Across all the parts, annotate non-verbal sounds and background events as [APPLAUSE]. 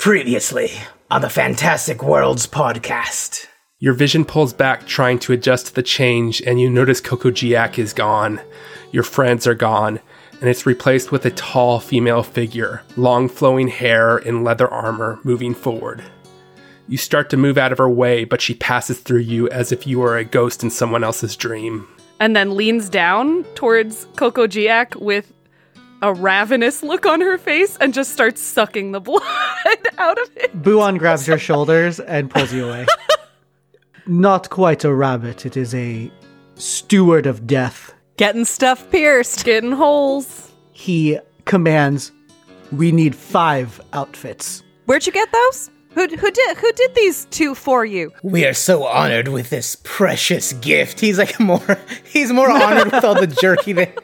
Previously on the Fantastic Worlds podcast. Your vision pulls back, trying to adjust to the change, and you notice Coco Giac is gone. Your friends are gone, and it's replaced with a tall female figure, long flowing hair and leather armor, moving forward. You start to move out of her way, but she passes through you as if you were a ghost in someone else's dream. and then leans down towards Coco Giac with a ravenous look on her face and just starts sucking the [LAUGHS] blood out of it. Buon grabs your shoulders and pulls you away. [LAUGHS] Not quite a rabbit, it is a steward of death. Getting stuff pierced. Getting holes. He commands, We need five outfits. Where'd you get those? Who who did who did these two for you? We are so honored with this precious gift. He's like more [LAUGHS] he's more honored with all the jerky that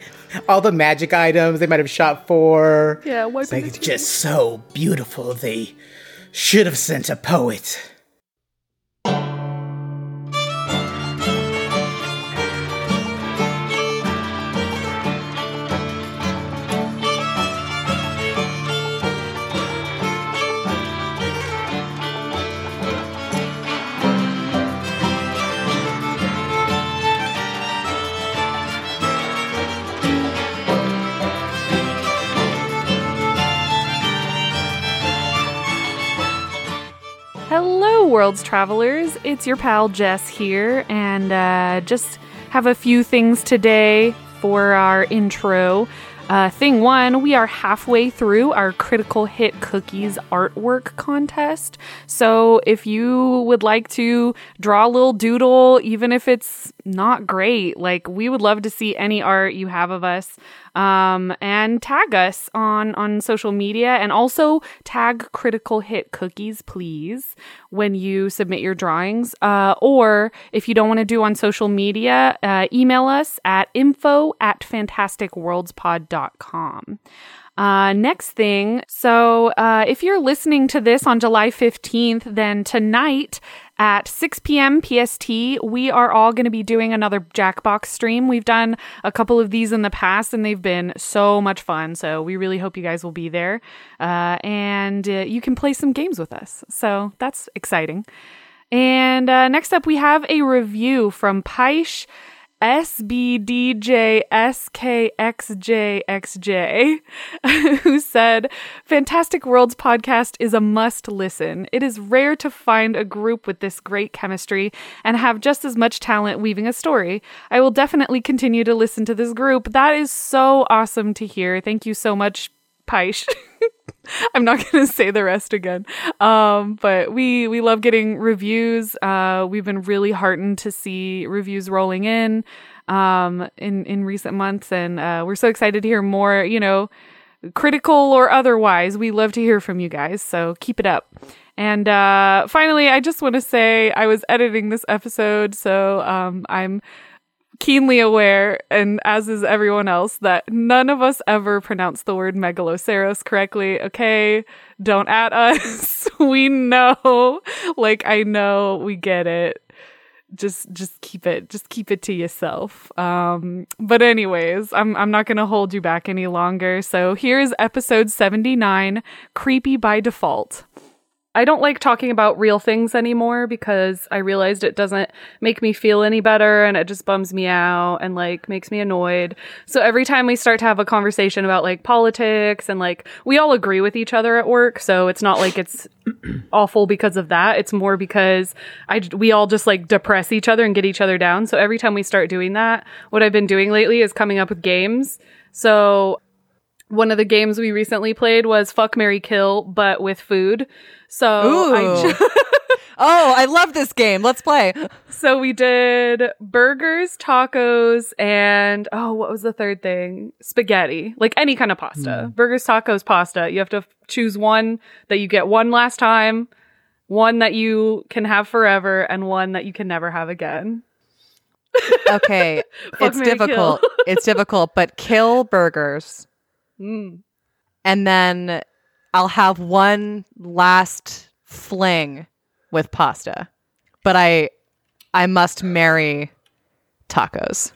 all the magic items they might have shot for. Yeah, It's like it's just so beautiful. They should have sent a poet. World's travelers. It's your pal Jess here, and uh, just have a few things today for our intro. Uh, thing one, we are halfway through our Critical Hit Cookies artwork contest. So if you would like to draw a little doodle, even if it's not great, like we would love to see any art you have of us um, and tag us on on social media and also tag critical hit cookies please when you submit your drawings. Uh, or if you don't want to do on social media uh, email us at info at fantasticworldspod.com uh, next thing, so uh, if you're listening to this on July 15th, then tonight at 6 p.m. PST, we are all going to be doing another Jackbox stream. We've done a couple of these in the past and they've been so much fun. So we really hope you guys will be there uh, and uh, you can play some games with us. So that's exciting. And uh, next up, we have a review from Paish. SBDJSKXJXJ, [LAUGHS] who said, Fantastic Worlds podcast is a must listen. It is rare to find a group with this great chemistry and have just as much talent weaving a story. I will definitely continue to listen to this group. That is so awesome to hear. Thank you so much, Paish. [LAUGHS] I'm not going to say the rest again. Um, but we we love getting reviews. Uh, we've been really heartened to see reviews rolling in um, in in recent months, and uh, we're so excited to hear more. You know, critical or otherwise, we love to hear from you guys. So keep it up. And uh, finally, I just want to say I was editing this episode, so um, I'm keenly aware, and as is everyone else, that none of us ever pronounce the word megaloceros correctly. Okay, don't at us. [LAUGHS] we know, like I know, we get it. Just, just keep it, just keep it to yourself. Um, but anyways, I'm, I'm not gonna hold you back any longer. So here's episode 79, creepy by default. I don't like talking about real things anymore because I realized it doesn't make me feel any better and it just bums me out and like makes me annoyed. So every time we start to have a conversation about like politics and like we all agree with each other at work, so it's not like it's [CLEARS THROAT] awful because of that. It's more because I we all just like depress each other and get each other down. So every time we start doing that, what I've been doing lately is coming up with games. So one of the games we recently played was Fuck Mary Kill, but with food. So I ju- [LAUGHS] Oh, I love this game. Let's play. so we did burgers, tacos, and oh, what was the third thing? Spaghetti, like any kind of pasta. Hmm. Burgers, tacos, pasta. You have to f- choose one that you get one last time, one that you can have forever, and one that you can never have again. Okay, [LAUGHS] it's difficult. it's difficult, but kill burgers, Mm. and then I'll have one last fling with pasta. But I, I must marry tacos.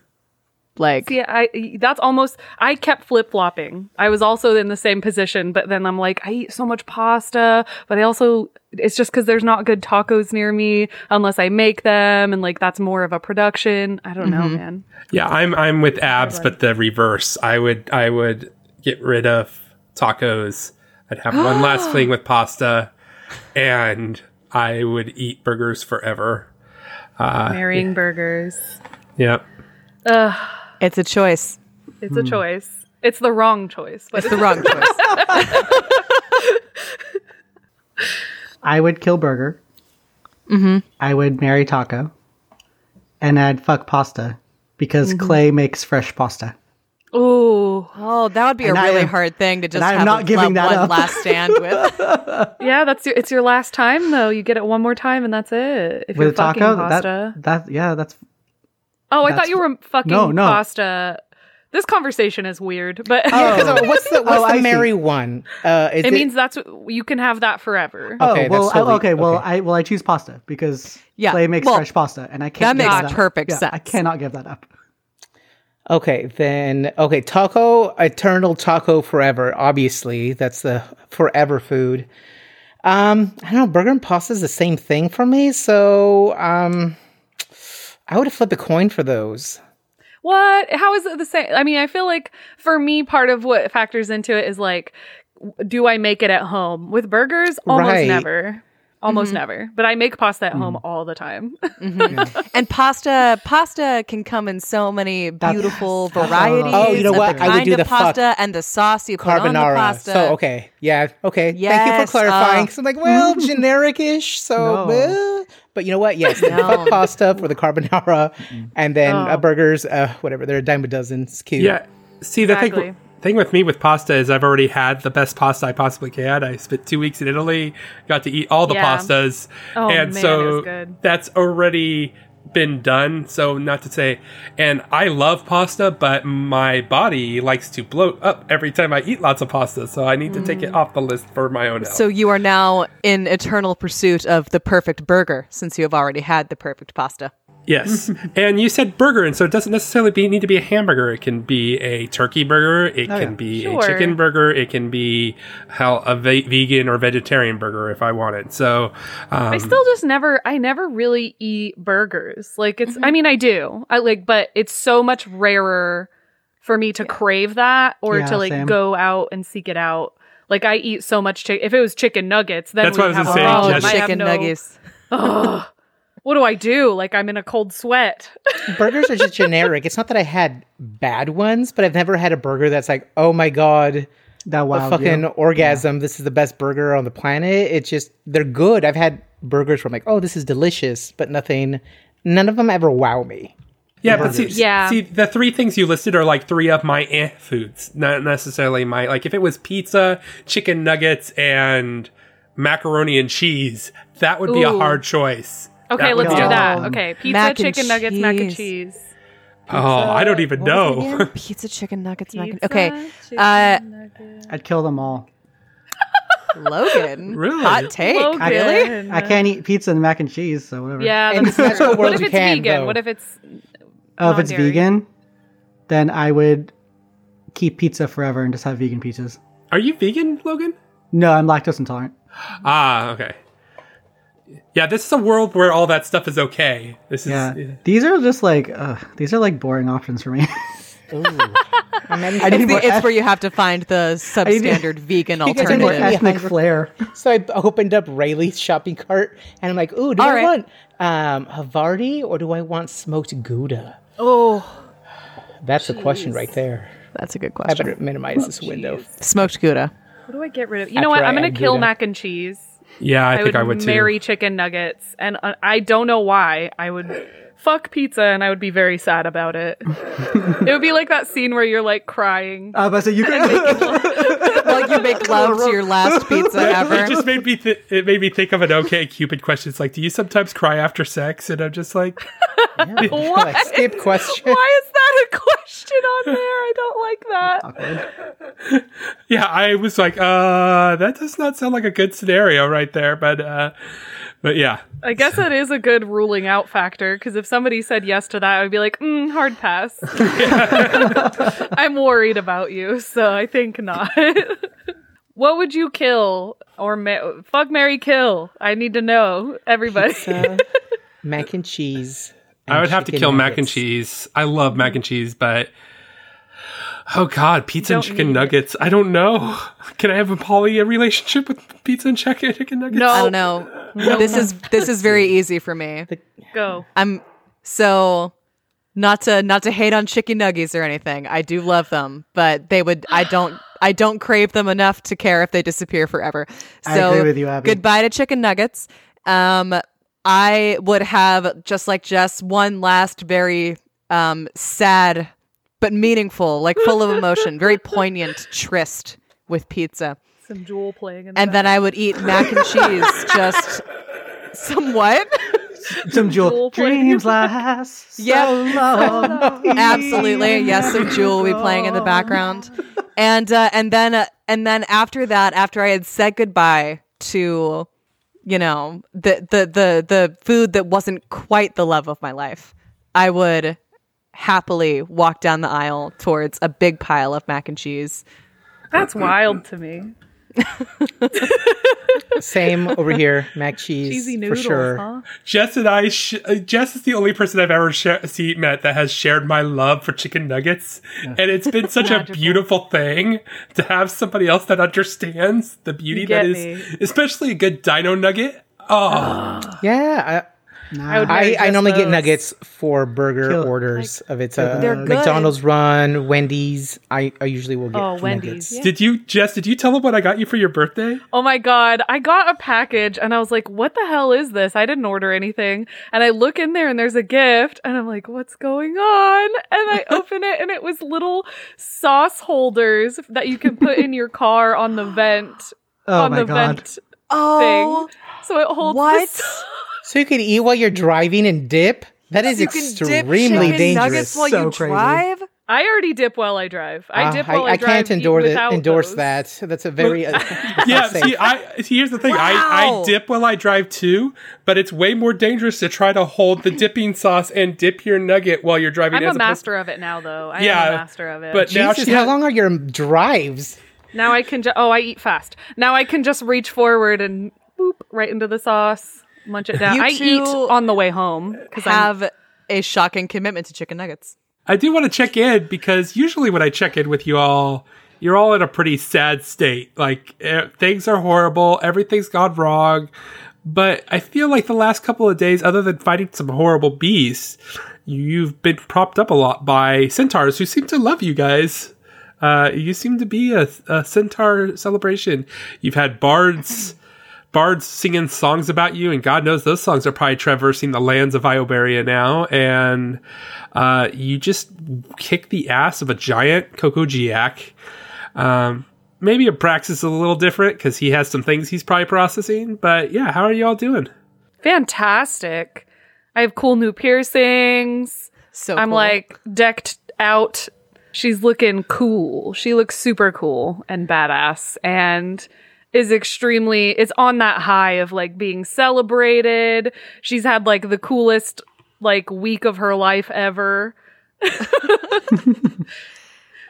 Like, Yeah, I that's almost I kept flip flopping. I was also in the same position, but then I'm like, I eat so much pasta, but I also it's just because there's not good tacos near me unless I make them, and like that's more of a production. I don't know, man. Yeah, I'm I'm with abs, but the reverse. I would I would get rid of tacos. I'd have one last [GASPS] fling with pasta, and I would eat burgers forever. Marrying burgers. Yep. it's a choice. It's a choice. It's the wrong choice, but It's the wrong choice. [LAUGHS] I would kill burger. Mm-hmm. I would marry taco, and I'd fuck pasta because Mm-hmm. Clay makes fresh pasta. Ooh, Oh, that would be And a I really am- hard thing to just I am have not a, giving that one up. last stand with. [LAUGHS] yeah, that's your it's your last time though. You get it one more time, and that's it. If With you're a taco, fucking pasta. that that yeah, that's oh, I thought you were fucking No, no. pasta. This conversation is weird, but Yeah, [LAUGHS] 'cause, uh, what's the what's Oh, the see. Mary one? Uh, is it means that's you can have that forever. oh Okay, well that's I- okay well okay. I well I choose pasta because Yeah, Clay makes well, fresh pasta and I can't that give makes up. perfect Yeah, I cannot give that up. Okay, then okay, taco, eternal taco forever. Obviously, that's the forever food. Um, I don't know, burger and pasta is the same thing for me, so um, I would have flipped a coin for those. What? How is it the same? I mean, I feel like for me, part of what factors into it is like, do I make it at home? With burgers, almost Right. never. Almost Mm-hmm. never. But I make pasta at Mm. home all the time. And pasta, pasta can come in so many beautiful varieties. Oh, you know what? The I would kind do of the fuck pasta and the sauce you put on the Carbonara. pasta. So okay, yeah, okay. Thank you for clarifying. uh, 'cause I'm like, well, [LAUGHS] generic-ish. So, No. eh. but you know what? Yes, [LAUGHS] fuck pasta for the carbonara, and then uh, burgers. Uh, whatever, they're a dime a dozen. It's cute. Yeah. See, the Exactly. thing thing with me with pasta is I've already had the best pasta I possibly can. I spent two weeks in Italy, got to eat all the Yeah. pastas, Oh, and man, so good. that's already been done. So not to say, and I love pasta, but my body likes to bloat up every time I eat lots of pasta. So I need to take Mm. it off the list for my own health. So you are now in eternal pursuit of the perfect burger, since you have already had the perfect pasta. Yes, [LAUGHS] and you said burger, and so it doesn't necessarily be, need to be a hamburger. It can be a turkey burger. It can yeah. be Sure. a chicken burger. It can be hell a ve- vegan or vegetarian burger if I wanted. So, um, I still just never I never really eat burgers. Like it's I mean I do. I like but it's so much rarer for me to crave that or Yeah, to like same. go out and seek it out. Like I eat so much chicken. If it was chicken nuggets, then That's we what I was have gonna a say, problem. Jess. I have chicken no- nuggets. Ugh. What do I do? Like I'm in a cold sweat. [LAUGHS] burgers are just generic. It's not that I had bad ones, but I've never had a burger that's like, oh my god, That a fucking you. orgasm. This is the best burger on the planet. It's just they're good. I've had burgers from like, oh, this is delicious, but nothing. None of them ever wow me. yeah, but see, Yeah. see, the three things you listed are like three of my eh foods, not necessarily my like. If it was pizza, chicken nuggets, and macaroni and cheese, that would be a hard choice. Okay, let's do that. Okay, pizza, mac and chicken nuggets, mac and cheese. cheese. Oh, I don't even know. [LAUGHS] Pizza, chicken nuggets, mac and Pizza, Okay, chicken uh, nuggets. I'd kill them all. Logan. Really? Hot take. Logan. Really? I can't eat pizza and mac and cheese, so whatever. Yeah, In that's this natural true. What world, if you it's can, vegan? though. What if it's Oh, if it's non-dairy. vegan, then I would keep pizza forever and just have vegan pizzas. Are you vegan, Logan? No, I'm lactose intolerant. [GASPS] Ah, okay. Yeah, this is a world where all that stuff is okay. This is Yeah, these are just like uh, these are like boring options for me. [LAUGHS] I need It's, the, it's eth- where you have to find the substandard [LAUGHS] vegan guys are more alternative. ethnic flair. So I opened up Rayleigh's shopping cart, and I'm like, "Ooh, do All I right. want um, Havarti or do I want smoked Gouda?" Oh, That's a question right there. That's a good question. I better minimize this window. Smoked Gouda. what do I get rid of? You know what? I I'm gonna kill Gouda. mac and cheese. Yeah. I, I, think would, I would too. marry chicken nuggets, and uh, I don't know why. I would fuck pizza, and I would be very sad about it. [LAUGHS] it would be like that scene where you're like crying. Uh, but so you [LAUGHS] could [LAUGHS] While while you make [LAUGHS] love to your last pizza ever. It just made me th- it made me think of an OK Cupid question. It's like, do you sometimes cry after sex? And I'm just like, like [LAUGHS] skip question. Why is that a question on there? I don't like that. yeah, I was like, uh, that does not sound like a good scenario right there. But uh, but yeah, I guess that is a good ruling out factor because if somebody said yes to that, I would be like, mm, hard pass. [LAUGHS] I'm worried about you, so I think not. [LAUGHS] what would you kill or ma- fuck, Mary, kill? I need to know, everybody. Pizza, [LAUGHS] mac and cheese. I would have to chicken kill mac and cheese. I love mac and cheese, but oh god, pizza and chicken need it. nuggets. I don't know. Can I have a poly relationship with pizza and chicken chicken nuggets? No. I don't know. This is this is very easy for me. Go. I'm so not to not to hate on chicken nuggies or anything. I do love them, but they would I don't I don't crave them enough to care if they disappear forever. So I agree with you, Abby. goodbye to chicken nuggets. Um I would have just like Jess one last very um sad but meaningful, like full of emotion, very poignant tryst with pizza. Some Jewel playing in the And then I would eat mac and [LAUGHS] cheese just somewhat. Some Jewel Jewel dreams last [LAUGHS] so Yep. long. Absolutely, yes. Some Jewel will be playing in the background, and uh, and then uh, and then after that, after I had said goodbye to, you know, the the the the food that wasn't quite the love of my life, I would happily walk down the aisle towards a big pile of mac and cheese. That's wild to me. [LAUGHS] Same over here. Mac cheese Cheesy for sure. huh? Jess and I, sh- uh, Jess is the only person I've ever sh- see met that has shared my love for chicken nuggets, and it's been such a beautiful thing to have somebody else that understands the beauty You that get is, me. especially a good Dino Nugget. Oh, Yeah, I, I, I, I just normally get nuggets for burger Kill- orders of it's a They're. McDonald's run, Wendy's. I, I usually will get Oh, nuggets. Wendy's. did you, Jess? Did you tell them what I got you for your birthday? Oh my god, I got a package and I was like, what the hell is this? I didn't order anything. And I look in there and there's a gift and I'm like, what's going on? And I [LAUGHS] open it and it was little sauce holders that you can put in your car on the vent. [GASPS] Oh on my the god. vent Oh, thing. So it holds the what? [LAUGHS] sauce. So you can eat while you're driving and dip. That is you dip extremely chicken dangerous. nuggets while So you crazy. drive. I already dip while I drive. I Ah, dip while I, I, drive. I can't eat endorse, without endorse those. that. That's a very uh, [LAUGHS] Yeah, safe. see, I see, here's the thing. I, I dip while I drive too, but it's way more dangerous to try to hold the dipping sauce and dip your nugget while you're driving. I'm as a opposed- master of it now, though. I Yeah, am a master of it. but now Jesus, she how long are your drives? Now I can just, oh, I eat fast. Now I can just reach forward and boop right into the sauce, munch it [LAUGHS] down. You I two eat on the way home because I Have a shocking commitment to chicken nuggets. I do want to check in because usually when I check in with you all, you're all in a pretty sad state. Like eh, things are horrible, everything's gone wrong. But I feel like the last couple of days, other than fighting some horrible beasts, you've been propped up a lot by centaurs who seem to love you guys. Uh, you seem to be a, a centaur celebration. You've had bards, bards singing songs about you, and God knows those songs are probably traversing the lands of Iobaria now. And uh, you just kick the ass of a giant Coco Giac. Um, maybe Abraxas is a little different because he has some things he's probably processing. But yeah, how are you all doing? fantastic. I have cool new piercings. So I'm cool. like decked out. She's looking cool. She looks super cool and badass and is extremely it's on that high of like being celebrated. She's had like the coolest like week of her life ever. [LAUGHS] [LAUGHS]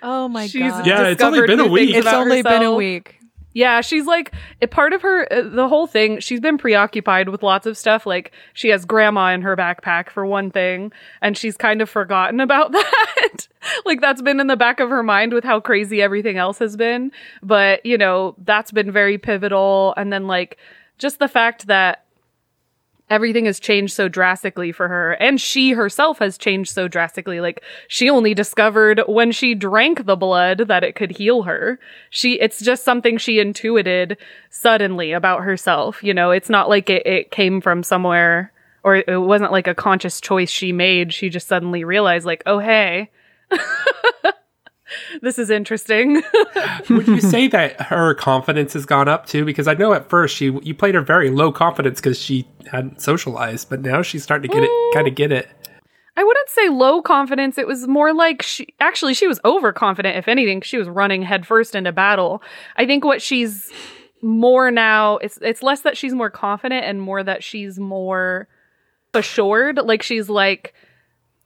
oh my She's god. Yeah, it's only been a week. it's about only been a week. Yeah, she's like a part of her uh, the whole thing. She's been preoccupied with lots of stuff. Like she has grandma in her backpack for one thing, and she's kind of forgotten [LAUGHS] about that. like that's been in the back of her mind with how crazy everything else has been. But you know that's been very pivotal. And then like just the fact that everything has changed so drastically for her and she herself has changed so drastically. Like she only discovered when she drank the blood that it could heal her. She it's just something she intuited suddenly about herself you know? It's not like it, it came from somewhere or it wasn't like a conscious choice she made. She just suddenly realized like oh hey [LAUGHS] [LAUGHS] this is interesting. [LAUGHS] Would you say that her confidence has gone up too? Because I know at first she you played her very low confidence because she hadn't socialized, but now she's starting to get it, kind of get it. I wouldn't say low confidence. It was more like she actually she was overconfident. If anything, she was running headfirst into battle. I think what she's more now it's it's less that she's more confident and more that she's more assured. Like she's like,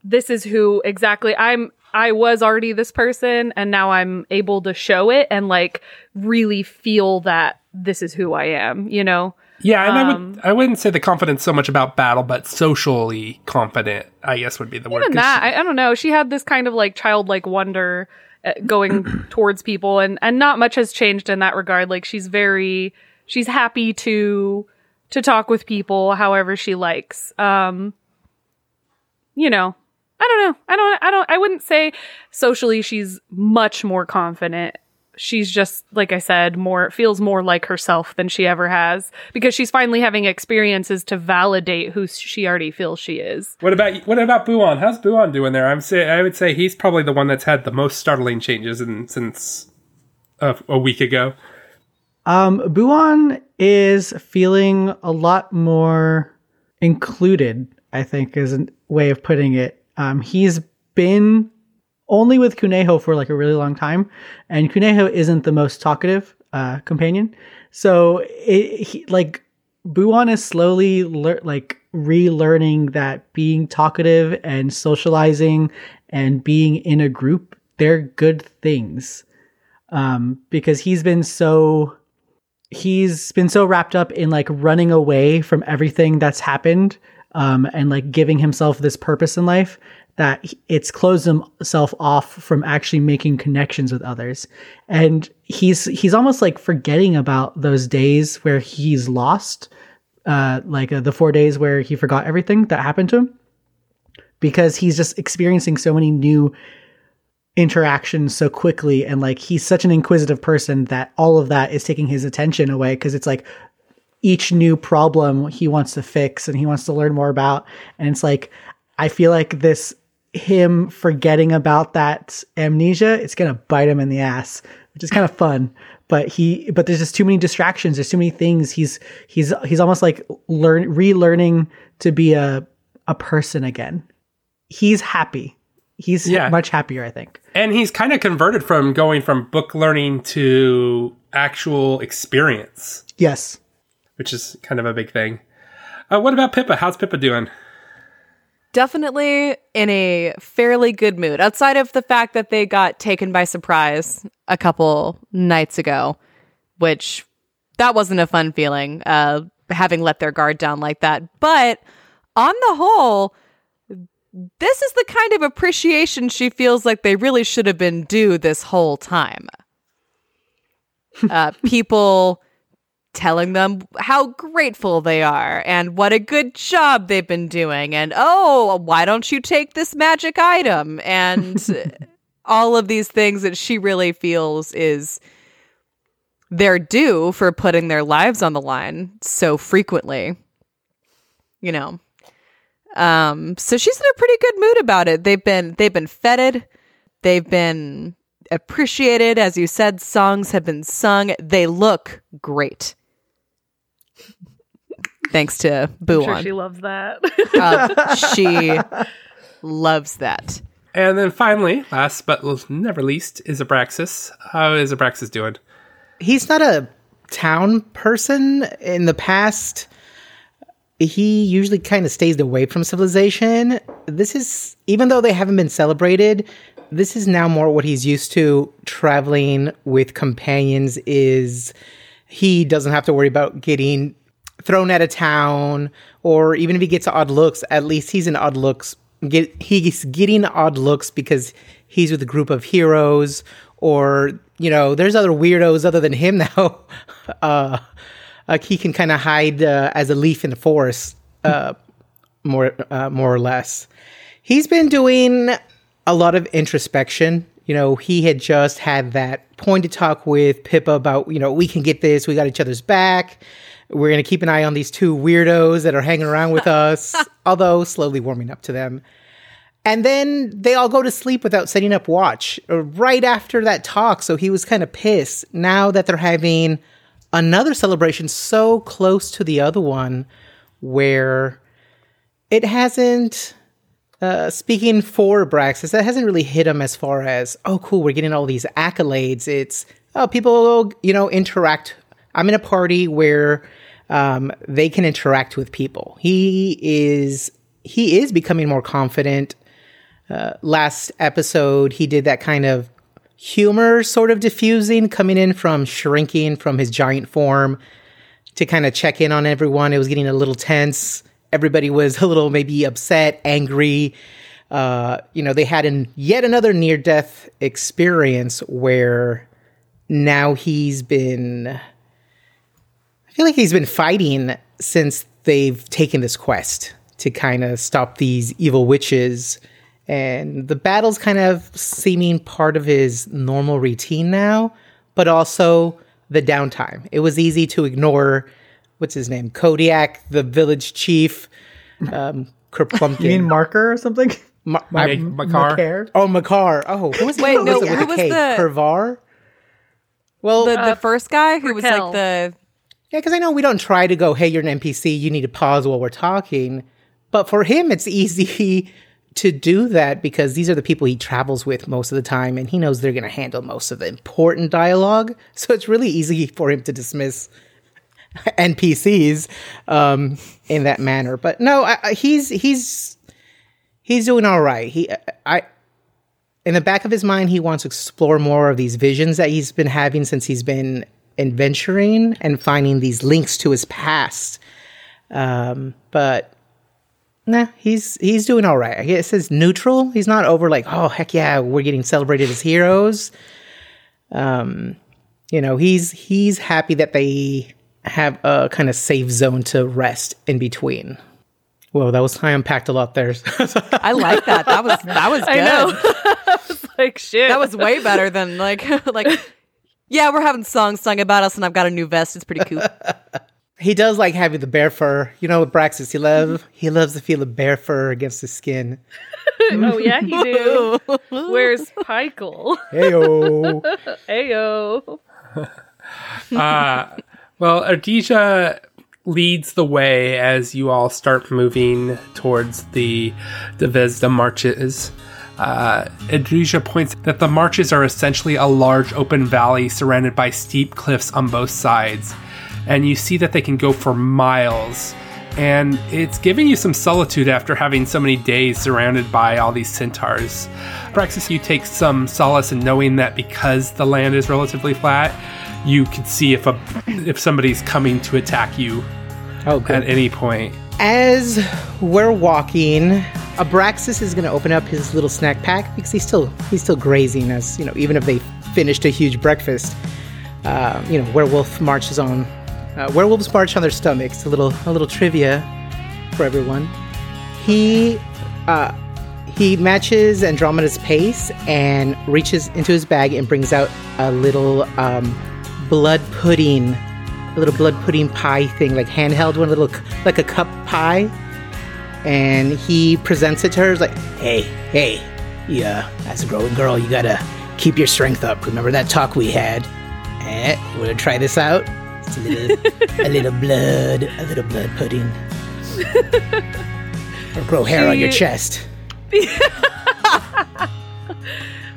this is who exactly I'm. I was already this person, and now I'm able to show it and like really feel that this is who I am. You know. Yeah, and I Um, would I wouldn't say the confidence so much about battle, but socially confident. I guess would be the word. even that I, I don't know she had this kind of like childlike wonder uh, going [CLEARS THROAT] towards people and and not much has changed in that regard like she's very she's happy to to talk with people however she likes um you know i don't know i don't i don't i wouldn't say socially she's much more confident she's just like i said more feels more like herself than she ever has because she's finally having experiences to validate who she already feels she is What about what about Buon? How's Buon doing there? I'm say I would say he's probably the one that's had the most startling changes in, since a, a week ago. Um, Buon is feeling a lot more included, I think is a way of putting it. Um, he's been only with Kuneho for like a really long time, and Kuneho isn't the most talkative uh, companion. So it, he, like Buon is slowly like relearning that being talkative and socializing and being in a group they're good things um, because he's been so he's been so wrapped up in like running away from everything that's happened um, and like giving himself this purpose in life that it's closed himself off from actually making connections with others. And he's he's almost like forgetting about those days where he's lost uh, like uh, the four days where he forgot everything that happened to him because he's just experiencing so many new interactions so quickly. And like he's such an inquisitive person that all of that is taking his attention away because it's like each new problem he wants to fix and he wants to learn more about. And it's like i feel like this him forgetting about that amnesia it's gonna bite him in the ass which is kind of fun. But he but there's just too many distractions. There's too many things. He's he's he's almost like learn relearning to be a a person again. He's happy. He's Yeah. much happier i think. And he's kind of converted from going from book learning to actual experience, yes which is kind of a big thing. Uh, what about Pippa? How's Pippa doing? Definitely in a fairly good mood, outside of the fact that they got taken by surprise a couple nights ago, which that wasn't a fun feeling, uh, having let their guard down like that. But on the whole, this is the kind of appreciation she feels like they really should have been due this whole time. [LAUGHS] Uh, people telling them how grateful they are and what a good job they've been doing and oh why don't you take this magic item? And [LAUGHS] all of these things that she really feels is their due for putting their lives on the line so frequently you know? Um so she's in a pretty good mood about it. They've been they've been feted. They've been appreciated. As you said songs have been sung. They look great thanks to I'm sure Buon. she loves that. Uh, [LAUGHS] she loves that. And then finally, last but never least, is Abraxas. How is Abraxas doing? he's not a town person in the past he usually kind of stays away from civilization this is even though they haven't been celebrated this is now more what he's used to traveling with companions is he doesn't have to worry about getting thrown out of town or even if he gets odd looks at least he's in odd looks get he's getting odd looks because he's with a group of heroes or you know there's other weirdos other than him [LAUGHS] now uh like he can kind of hide uh, as a leaf in the forest uh more uh, more or less. He's been doing a lot of introspection you know he had just had that pointed talk with pippa about you know we can get this we got each other's back we're going to keep an eye on these two weirdos that are hanging around with [LAUGHS] us although slowly warming up to them And then they all go to sleep without setting up watch uh, right after that talk. So he was kind of pissed now that they're having another celebration so close to the other one where it hasn't uh, speaking for Braxis, that hasn't really hit him as far as, oh, cool, we're getting all these accolades. It's, oh, people, you know, interact. I'm in a party where um, they can interact with people. He is, he is becoming more confident. Uh, last episode, he did that kind of humor sort of diffusing, coming in from shrinking from his giant form to kind of check in on everyone. It was getting a little tense everybody was a little maybe upset, angry. Uh, you know, they had an yet another near death experience where now he's been. I feel like he's been fighting since they've taken this quest to kind of stop these evil witches. And the battle's kind of seeming part of his normal routine now, but also the downtime. It was easy to ignore what's his name? Kodiak, the village chief. Um, Kerplumpkin. You mean marker or something? [LAUGHS] Ma- Ma- I- Makar? Makar? oh, Makar. Oh, who was Wait, who no, was it who the was K? the- Kervar? Well, The the Uh, first guy who was like the yeah, because I know we don't try to go, hey, you're an NPC, you need to pause while we're talking. But for him, it's easy [LAUGHS] to do that because these are the people he travels with most of the time, and he knows they're going to handle most of the important dialogue. So it's really easy for him to dismiss [LAUGHS] NPCs um, in that manner. But no, I, I, he's he's he's doing all right. He I in the back of his mind, he wants to explore more of these visions that he's been having since he's been adventuring and finding these links to his past. Um, but nah, he's he's doing all right. I guess it's neutral. He's not over like, oh heck yeah, we're getting celebrated as heroes. Um, you know, he's he's happy that they have a kind of safe zone to rest in between. Whoa, that was I unpacked a lot there. I like that. That was that was good. [LAUGHS] I know. [LAUGHS] like shit. That was way better than like [LAUGHS] like yeah, we're having songs sung about us and I've got a new vest. It's pretty cool. he does like having the bear fur. You know, with Braxis, he love he loves to feel the bear fur against his skin. oh yeah, he do. Where's Pykel? Heyo. Ayo. Uh, well, Ardija leads the way as you all start moving towards the the Vesda marches. Uh, points that the marches are essentially a large open valley surrounded by steep cliffs on both sides, and you see that they can go for miles. And it's giving you some solitude after having so many days surrounded by all these centaurs. Praxis, you take some solace in knowing that because the land is relatively flat, you can see if a if somebody's coming to attack you Oh, at any point. As we're walking, Abraxas is going to open up his little snack pack because he's still he's still grazing. As you know, even if they finished a huge breakfast, uh, you know, werewolf marches on. Uh, werewolves march on their stomachs. A little a little trivia for everyone. He uh, he matches Andromeda's pace and reaches into his bag and brings out a little um, blood pudding, a little blood pudding pie thing, like handheld one, little like a cup pie. And he presents it to her. He's like, "Hey, hey, yeah, as a growing girl, you gotta keep your strength up. Remember that talk we had? Eh, you wanna try this out? It's a little, a little blood, a little blood pudding, or grow hair on your chest." [LAUGHS]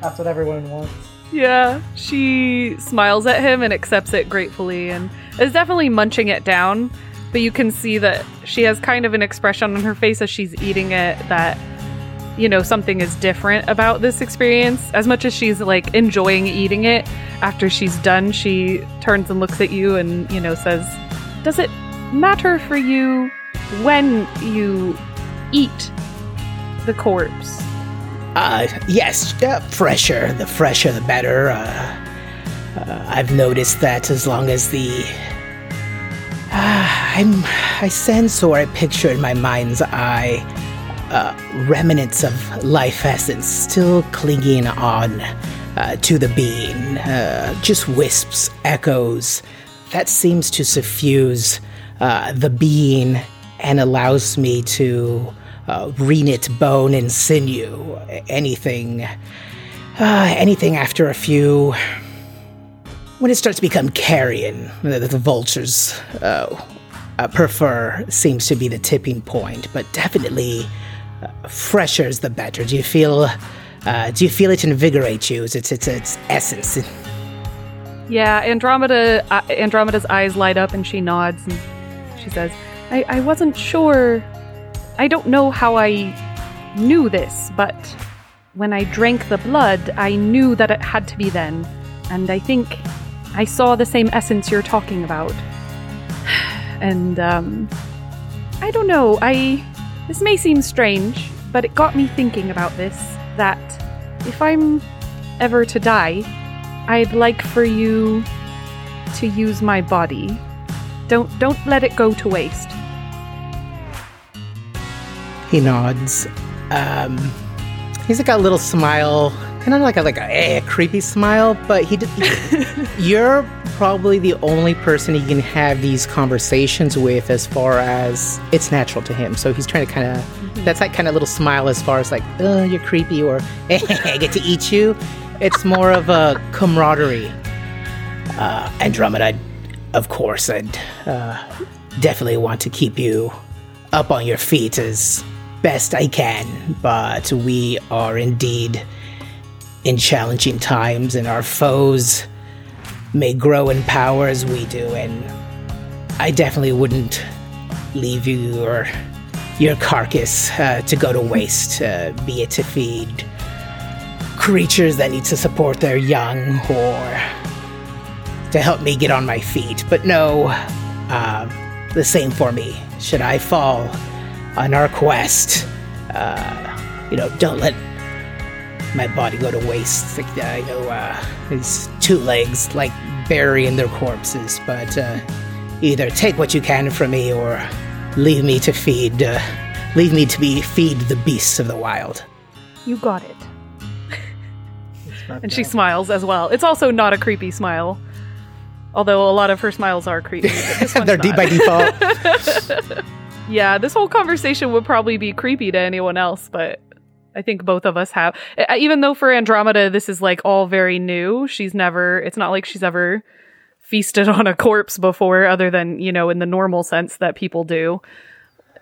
That's what everyone wants. Yeah, she smiles at him and accepts it gratefully and is definitely munching it down. But you can see that she has kind of an expression on her face as she's eating it that, you know, something is different about this experience. As much as she's like enjoying eating it, after she's done, she turns and looks at you and, you know, says, Does it matter for you when you eat the corpse? Uh, yes, uh, fresher. The fresher, the better. Uh, uh, I've noticed that as long as the. Uh, I'm. I sense or I picture in my mind's eye uh, remnants of life essence still clinging on to the being. Just wisps, echoes. That seems to suffuse the being and allows me to uh, bone and sinew. Anything, uh, anything after a few. When it starts to become carrion, the, the vultures uh, uh, prefer seems to be the tipping point, but definitely uh, fresher is the better. Do you feel? Uh, do you feel it invigorate you? It's its its, its essence. Yeah, Andromeda. Andromeda's eyes light up, and she nods, and she says, I, "I wasn't sure. I don't know how I knew this, but when I drank the blood, I knew that it had to be then, and I think I saw the same essence you're talking about. [SIGHS] And um, I don't know. I this may seem strange, but it got me thinking about this. That if I'm ever to die, I'd like for you to use my body. Don't don't let it go to waste. He nods. Um, he's got a little smile, kind of like a like a eh, creepy smile. But he, did, [LAUGHS] you're probably the only person he can have these conversations with, as far as it's natural to him. So he's trying to kind of that's that kind of little smile, as far as like, oh, you're creepy, or [LAUGHS] eh, I get to eat you. It's more of a camaraderie. Uh, Andromeda, of course, I'd uh, definitely want to keep you up on your feet as best I can, but we are indeed in challenging times, and our foes may grow in power as we do, and I definitely wouldn't leave you or your carcass uh, to go to waste, uh, be it to feed creatures that need to support their young or to help me get on my feet. But no, uh, the same for me. Should I fall on our quest, uh, you know, don't let my body go to waste. Like, I know uh, these two legs, like burying their corpses, but uh, either take what you can from me or leave me to feed, uh, leave me to be feed the beasts of the wild. You got it. and she smiles as well. It's also not a creepy smile. Although a lot of her smiles are creepy. But this [LAUGHS] one's They're deep not. by default. [LAUGHS] Yeah, this whole conversation would probably be creepy to anyone else, but I think both of us have. Even though for Andromeda, this is like all very new. She's never, it's not like she's ever feasted [LAUGHS] on a corpse before, other than, you know, in the normal sense that people do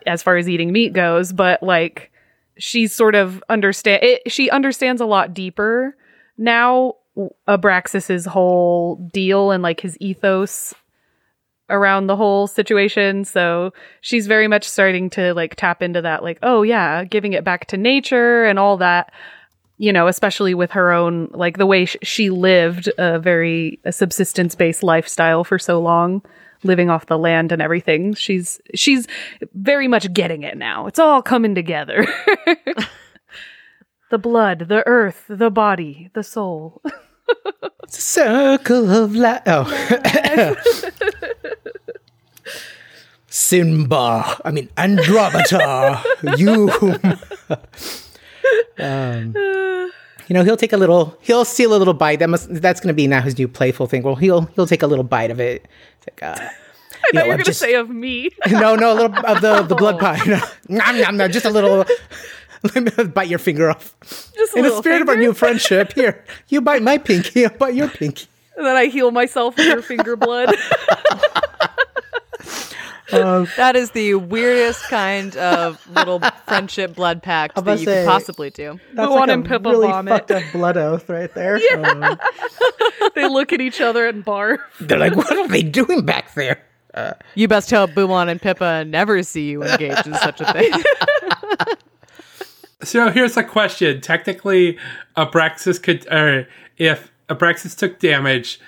as far as eating meat goes. But like, she's sort of understand, it, she understands a lot deeper now Abraxas's whole deal and like his ethos around the whole situation. So she's very much starting to like tap into that, like, oh yeah, giving it back to nature and all that. You know, especially with her own, like the way sh- she lived a very a subsistence based lifestyle for so long, living off the land and everything. She's she's very much getting it now. It's all coming together. [LAUGHS] [LAUGHS] the blood, the earth, the body, the soul. [LAUGHS] Circle of life. Oh. [LAUGHS] Simba. I mean, Andromeda. [LAUGHS] you. um, you know, he'll take a little. He'll steal a little bite. That must. That's going to be now his new playful thing. Well, he'll he'll take a little bite of it. It's like, uh, I you thought know, you were going to just- say of me. [LAUGHS] no, no, a little of the the blood pie. No, nom, nom, nom, just a little. Let [LAUGHS] me bite your finger off. Just a In the little spirit of our new friendship, here [LAUGHS] you bite my pinky, I'll bite your pinky. And then I heal myself with your finger blood. [LAUGHS] That is the weirdest kind of little friendship blood pact that you say- could possibly do. That's Buon like and a Pippa really vomit. fucked up blood oath right there. Um, they look at each other and barf. They're like, what are they doing back there? You best hope Buon and Pippa never see you engage in such a thing. So here's a question. Technically, Abraxas could, or if Abraxas took damage,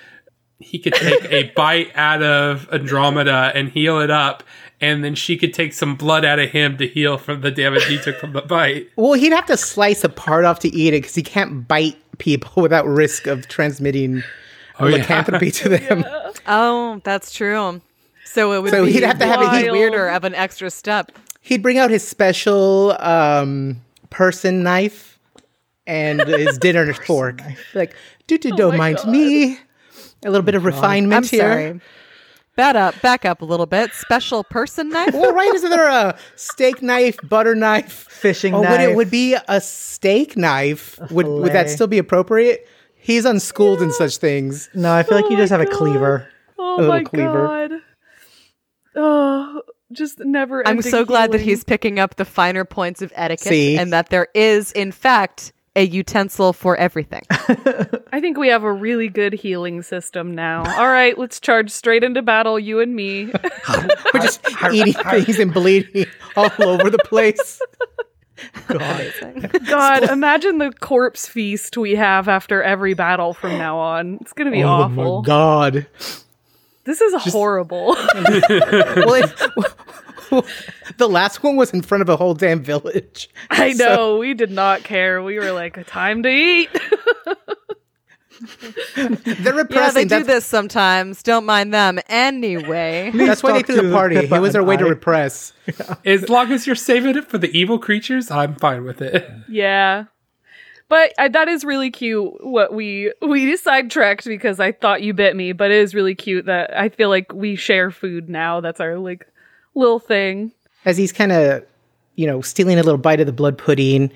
he could take a [LAUGHS] bite out of Andromeda and heal it up, and then she could take some blood out of him to heal from the damage he took from the bite. [LAUGHS] Well, he'd have to slice a part off to eat it because he can't bite people [LAUGHS] without risk of transmitting Oh, yeah. lycanthropy to them. oh, that's true. So it would So be he'd have to have a way he'd- weirder of an extra step. He'd bring out his special um, person knife and his dinner fork. Like, do do oh don't my mind God. me. A little bit of oh refinement I'm here. sorry. that up. Back up a little bit. Special person knife. Well, right? Isn't there a steak knife, butter knife, Fishing Oh, would it would be a steak knife? Would would that still be appropriate? He's unschooled in such things. No, I feel like you oh just have a cleaver. Oh little my cleaver. god. Oh, just never. I'm so glad that he's picking up the finer points of etiquette See? and that there is, in fact, a utensil for everything. [LAUGHS] I think we have a really good healing system now. [LAUGHS] All right, let's charge straight into battle, you and me. We're just [LAUGHS] eating things and bleeding all over the place. God, imagine the corpse feast we have after every battle from now on. It's gonna be Oh awful. my god. This is horrible. [LAUGHS] Well, it, [LAUGHS] the last one was in front of a whole damn village. I So- know we did not care. We were like, time to eat. [LAUGHS] They're yeah, repressing. they do this sometimes. Don't mind them. Anyway. that's why they threw the party. Pippa It was their and way to I. repress. As long as you're saving it for the evil creatures, I'm fine with it. yeah. But uh, that is really cute. What we we sidetracked because I thought you bit me, but it is really cute that I feel like we share food now. That's our like little thing. As he's kind of, you know, stealing a little bite of the blood pudding.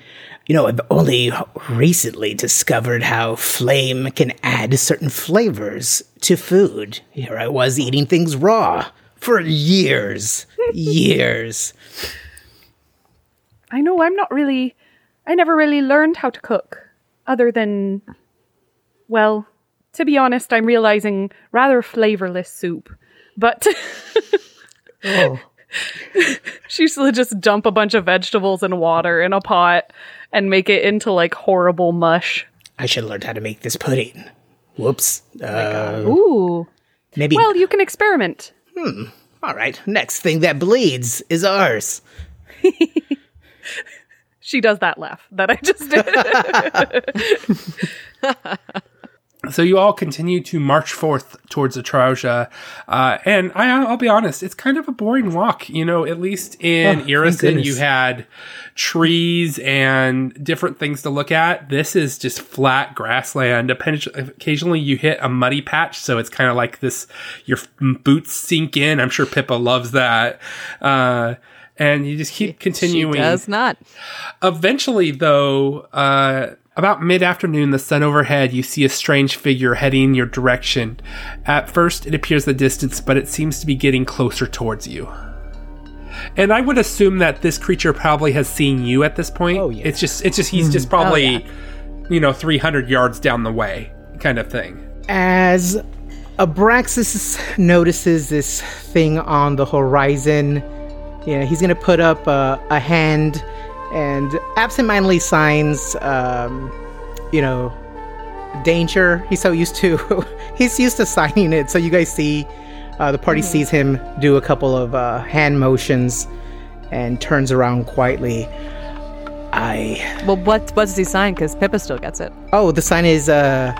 You know, I've only recently discovered how flame can add certain flavors to food. Here I was eating things raw for years. years. [LAUGHS] I know I'm not really I never really learned how to cook other than well, to be honest, I'm realizing rather flavorless soup. But Oh. [LAUGHS] she used to just dump a bunch of vegetables and water in a pot and make it into like horrible mush. I should learn how to make this pudding. Whoops. Uh, Ooh. maybe. Well, you can experiment. Hmm. all right. Next thing that bleeds is ours. [LAUGHS] She does that laugh that I just did. [LAUGHS] So you all continue to march forth towards Atrausia, uh, and I, I'll be honest, it's kind of a boring walk. You know, at least in Oh, thank Irison, you had trees and different things to look at. This is just flat grassland. Occasionally, you hit a muddy patch, so it's kind of like this. Your boots sink in. I'm sure Pippa loves that. Uh, and you just keep continuing. She does not. eventually though uh about mid-afternoon the sun overhead you see a strange figure heading your direction. At first it appears the distance but it seems to be getting closer towards you. And i would assume that this creature probably has seen you at this point. Oh, yeah. it's just it's just he's just probably you know 300 yards down the way kind of thing. As Abraxas notices this thing on the horizon, yeah, he's gonna put up a, a hand and absentmindedly signs, um, you know, danger. He's so used to, [LAUGHS] he's used to signing it. So you guys see, uh, the party sees him do a couple of uh, hand motions and turns around quietly. I Well, what what does he sign? Because Pippa still gets it. Oh, the sign is uh,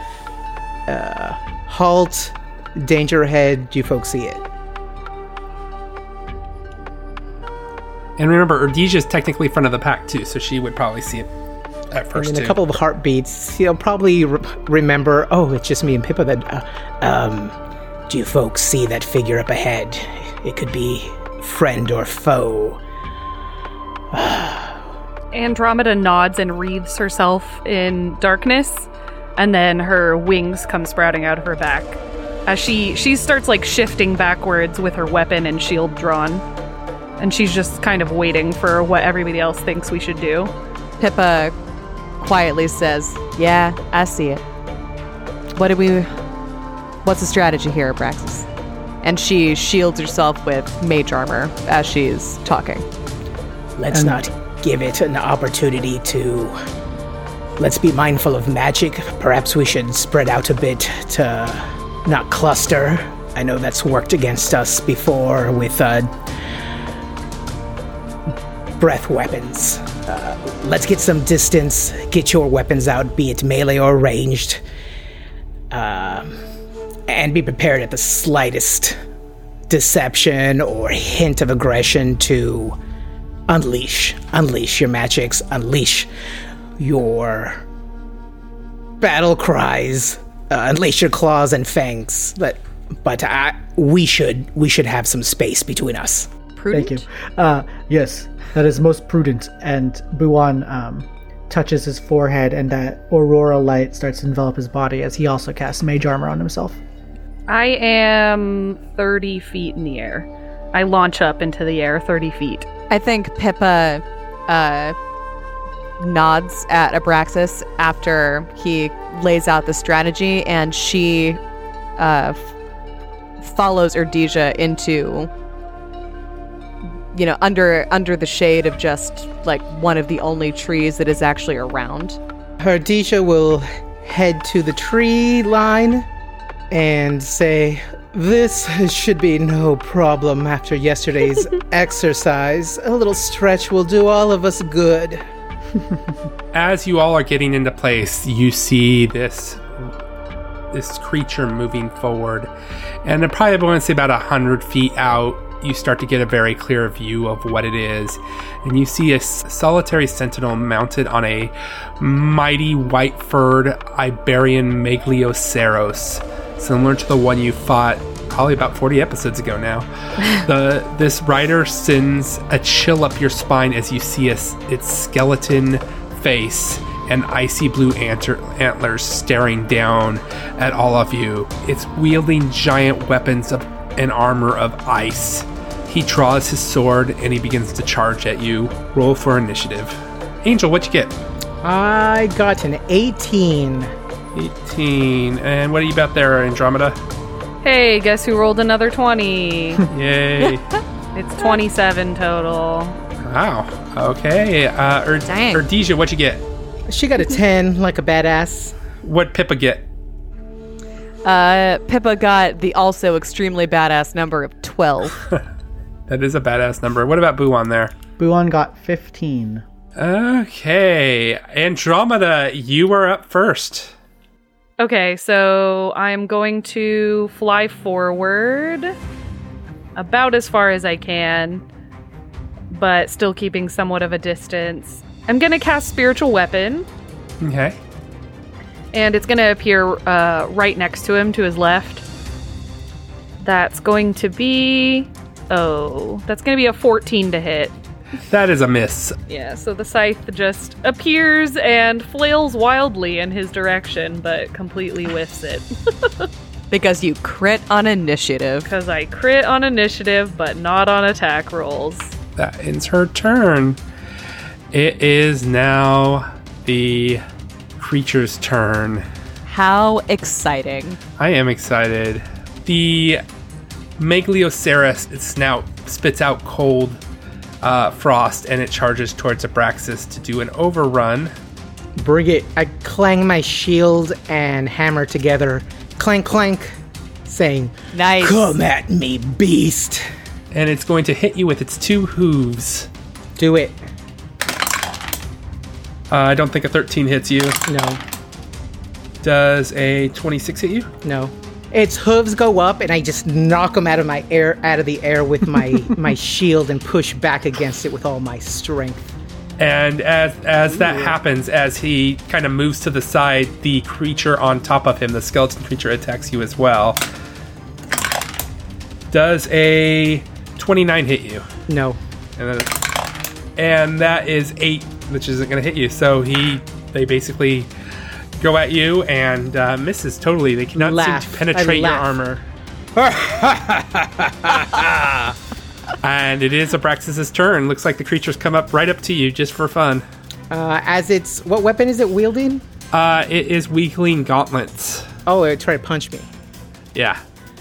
uh, halt, danger ahead. Do you folks see it? And remember Erdesia's technically front of the pack too so she would probably see it at And first in too. a couple of heartbeats, he'll probably re- remember. Oh, it's just me and Pippa. That uh, um, do you folks see that figure up ahead? It could be friend or foe. [SIGHS] Andromeda nods and wreathes herself in darkness, and then her wings come sprouting out of her back. As she she starts like shifting backwards with her weapon and shield drawn. And she's just kind of waiting for what everybody else thinks we should do. Pippa quietly says, "Yeah, I see it. What do we? What's the strategy here, Abraxas?" And she shields herself with mage armor as she's talking. Let's not give it an opportunity to. Let's be mindful of magic. Perhaps we should spread out a bit to not cluster. I know that's worked against us before with uh, breath weapons. Uh, let's get some distance. Get your weapons out, be it melee or ranged. Um, and be prepared at the slightest deception or hint of aggression to unleash unleash your magics unleash your battle cries uh, unleash your claws and fangs but but uh, we should we should have some space between us. Prudent. Thank you. Uh, yes, that is most prudent. And Buon um, touches his forehead, and that aurora light starts to envelop his body as he also casts mage armor on himself. I am 30 feet in the air. I launch up into the air 30 feet. I think Pippa uh, nods at Abraxas after he lays out the strategy, and she uh, f- follows Erdesia into, you know, under under the shade of just like one of the only trees that is actually around. Erdesia will head to the tree line and say, This [LAUGHS] should be no problem after yesterday's [LAUGHS] exercise. A little stretch will do all of us good. As you all are getting into place, you see this this creature moving forward, and I probably want to say about a hundred feet out, you start to get a very clear view of what it is, and you see a solitary sentinel mounted on a mighty white-furred Iberian Meglioceros, similar to the one you fought probably about 40 episodes ago now. [LAUGHS] the this rider sends a chill up your spine as you see a its skeleton face and icy blue antler, antlers staring down at all of you. It's wielding giant weapons of and armor of ice. He draws his sword and he begins to charge at you. Roll for initiative. Angel, what'd you get? I got an 18. 18. And what are you about there, Andromeda? Hey, guess who rolled another 20? [LAUGHS] Yay. [LAUGHS] it's 27 total. wow. Okay. Uh, Erd- Dang. Erdesia, what'd you get? She got a 10, like a badass. What'd Pippa get? Uh, Pippa got the also extremely badass number of twelve. [LAUGHS] That is a badass number. What about Buon there? Buon got 15. Okay. Andromeda, you are up first. Okay, so I'm going to fly forward about as far as I can, but still keeping somewhat of a distance. I'm going to cast Spiritual Weapon, Okay. And it's going to appear uh, right next to him to his left. That's going to be. Oh, that's going to be a 14 to hit. That is a miss. Yeah, so the scythe just appears and flails wildly in his direction, but completely whiffs it. [LAUGHS] because you crit on initiative. Because I crit on initiative, but not on attack rolls. That ends her turn. It is now the creature's turn. How exciting. I am excited. The Meglioceras snout spits out cold uh, frost and it charges towards Abraxas to do an overrun. Bring it. I clang my shield and hammer together. Clank, clank, saying, Nice. Come at me, beast. And it's going to hit you with its two hooves. Do it. Uh, I don't think a 13 hits you. No, Does a 26 hit you? no. Its hooves go up, and I just knock them out of my air, out of the air with my [LAUGHS] my shield, and push back against it with all my strength. And as as that happens, as he kind of moves to the side, the creature on top of him, the skeleton creature, attacks you as well. Does a 29 hit you? No, And, then, and that is eight, which isn't going to hit you. So he, they basically go at you and uh, misses totally. They cannot Laugh. seem to penetrate your armor. [LAUGHS] and it is Abraxas's turn. Looks like the creature's come up right up to you just for fun. uh, as it's what weapon is it wielding? Uh, it is weakling gauntlets. Oh, it tried to punch me. Yeah.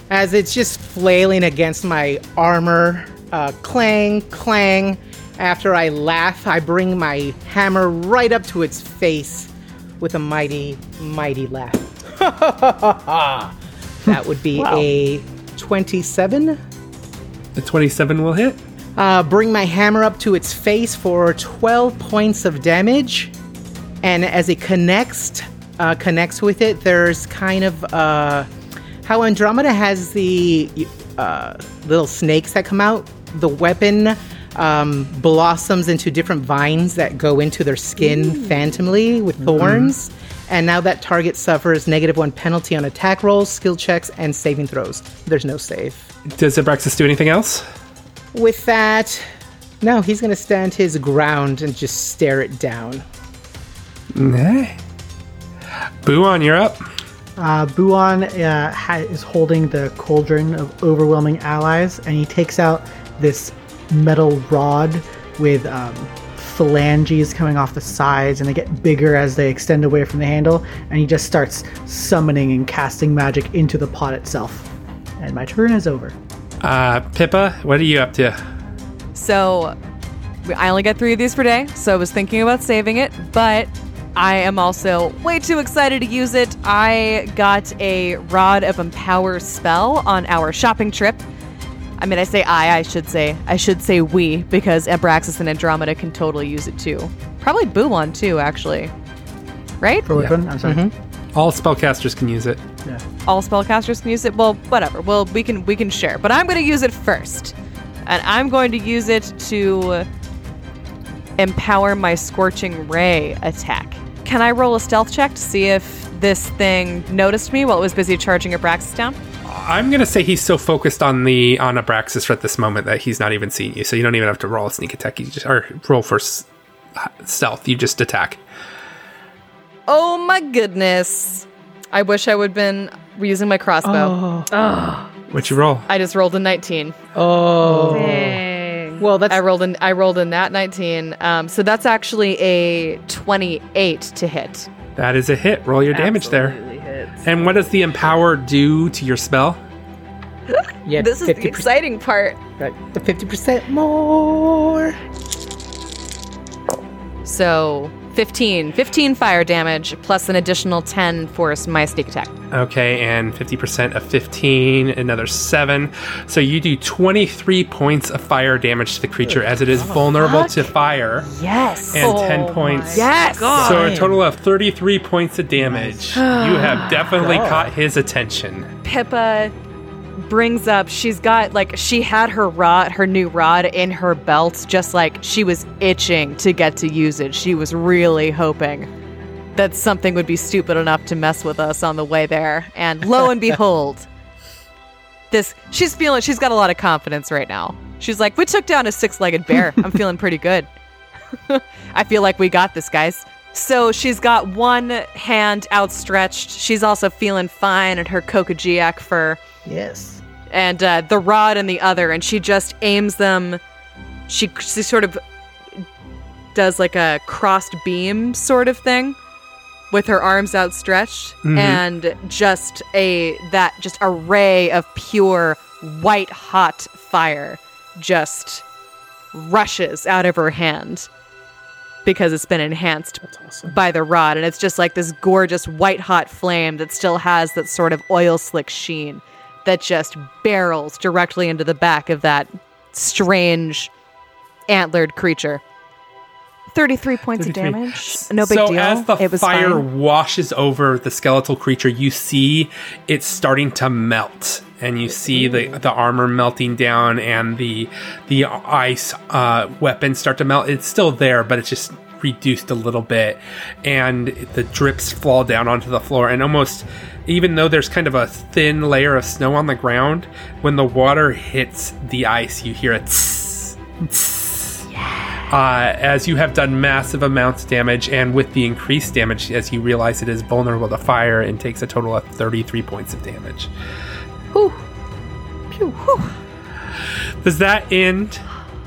As it's just flailing against my armor, uh, clang, clang. After I laugh, I bring my hammer right up to its face with a mighty, mighty laugh. [LAUGHS] that would be a 27. The 27 will hit. Uh, bring my hammer up to its face for 12 points of damage. And as it connects, uh, connects with it, there's kind of uh, how Andromeda has the uh, little snakes that come out. The weapon um, blossoms into different vines that go into their skin phantomly with thorns. And now that target suffers negative one penalty on attack rolls, skill checks, and saving throws. There's no save. Does Abraxas do anything else? With that, no, he's going to stand his ground and just stare it down. Nah. Buon, you're up. Uh, Buon uh, ha- is holding the cauldron of overwhelming allies, and he takes out this metal rod with um, phalanges coming off the sides, and they get bigger as they extend away from the handle. And he just starts summoning and casting magic into the pot itself. And my turn is over. Uh, Pippa, what are you up to? So I only get three of these per day, so I was thinking about saving it, but I am also way too excited to use it. I got a Rod of Empower spell on our shopping trip. I mean, I say I, I should say, I should say we, because Abraxas and Andromeda can totally use it too. Probably Buon too, actually. Right? For which one? I'm sorry. Mm-hmm. All spellcasters can use it. Yeah. all spellcasters can use it. Well, whatever. Well, we can we can share, but I'm going to use it first, and I'm going to use it to empower my scorching ray attack. Can I roll a stealth check to see if this thing noticed me while it was busy charging Abraxas down? I'm gonna say he's so focused on the on Abraxas at this moment that he's not even seeing you. So you don't even have to roll a sneak attack. You just or roll for s- stealth. You just attack. Oh my goodness! I wish I would have been using my crossbow. What you roll? I just rolled a 19. Oh. Dang. Well, that's I rolled an I rolled a nat 19. Um, so that's actually a 28 to hit. That is a hit. Roll your damage there. Absolutely hits. And what does the empower do to your spell? yeah, This is the exciting part. right, the 50% more. So 15, 15 fire damage plus an additional 10 for my sneak attack. Okay, and 50% of 15, another 7. So you do 23 points of fire damage to the creature as it is vulnerable to fire, Yes. and 10 points. yes. So a total of 33 points of damage. you have definitely God. caught his attention. Pippa brings up she's got like she had her rod her new rod in her belt just like she was itching to get to use it. She was really hoping that something would be stupid enough to mess with us on the way there. And lo and [LAUGHS] behold this she's feeling she's got a lot of confidence right now. She's like we took down a six-legged bear. I'm [LAUGHS] feeling pretty good. [LAUGHS] I feel like we got this guys. So she's got one hand outstretched. She's also feeling fine in her kokajiak fur Yes. and uh, the rod in the other, and she just aims them. She, she sort of does like a crossed beam sort of thing with her arms outstretched, and just a that just a ray of pure white hot fire just rushes out of her hand because it's been enhanced by the rod and it's just like this gorgeous white hot flame that still has that sort of oil slick sheen that just barrels directly into the back of that strange antlered creature 33 points 33. of damage no big so deal as the it was fire fine. washes over the skeletal creature, you see it's starting to melt, and you see the the armor melting down, and the the ice uh, weapons start to melt. It's still there, but it's just reduced a little bit, and the drips fall down onto the floor, and almost. Even though there's kind of a thin layer of snow on the ground, when the water hits the ice, you hear a tss, tss, uh, as you have done massive amounts of damage, and with the increased damage, as you realize it is vulnerable to fire and takes a total of 33 points of damage. Whew. Pew, whew. Does that end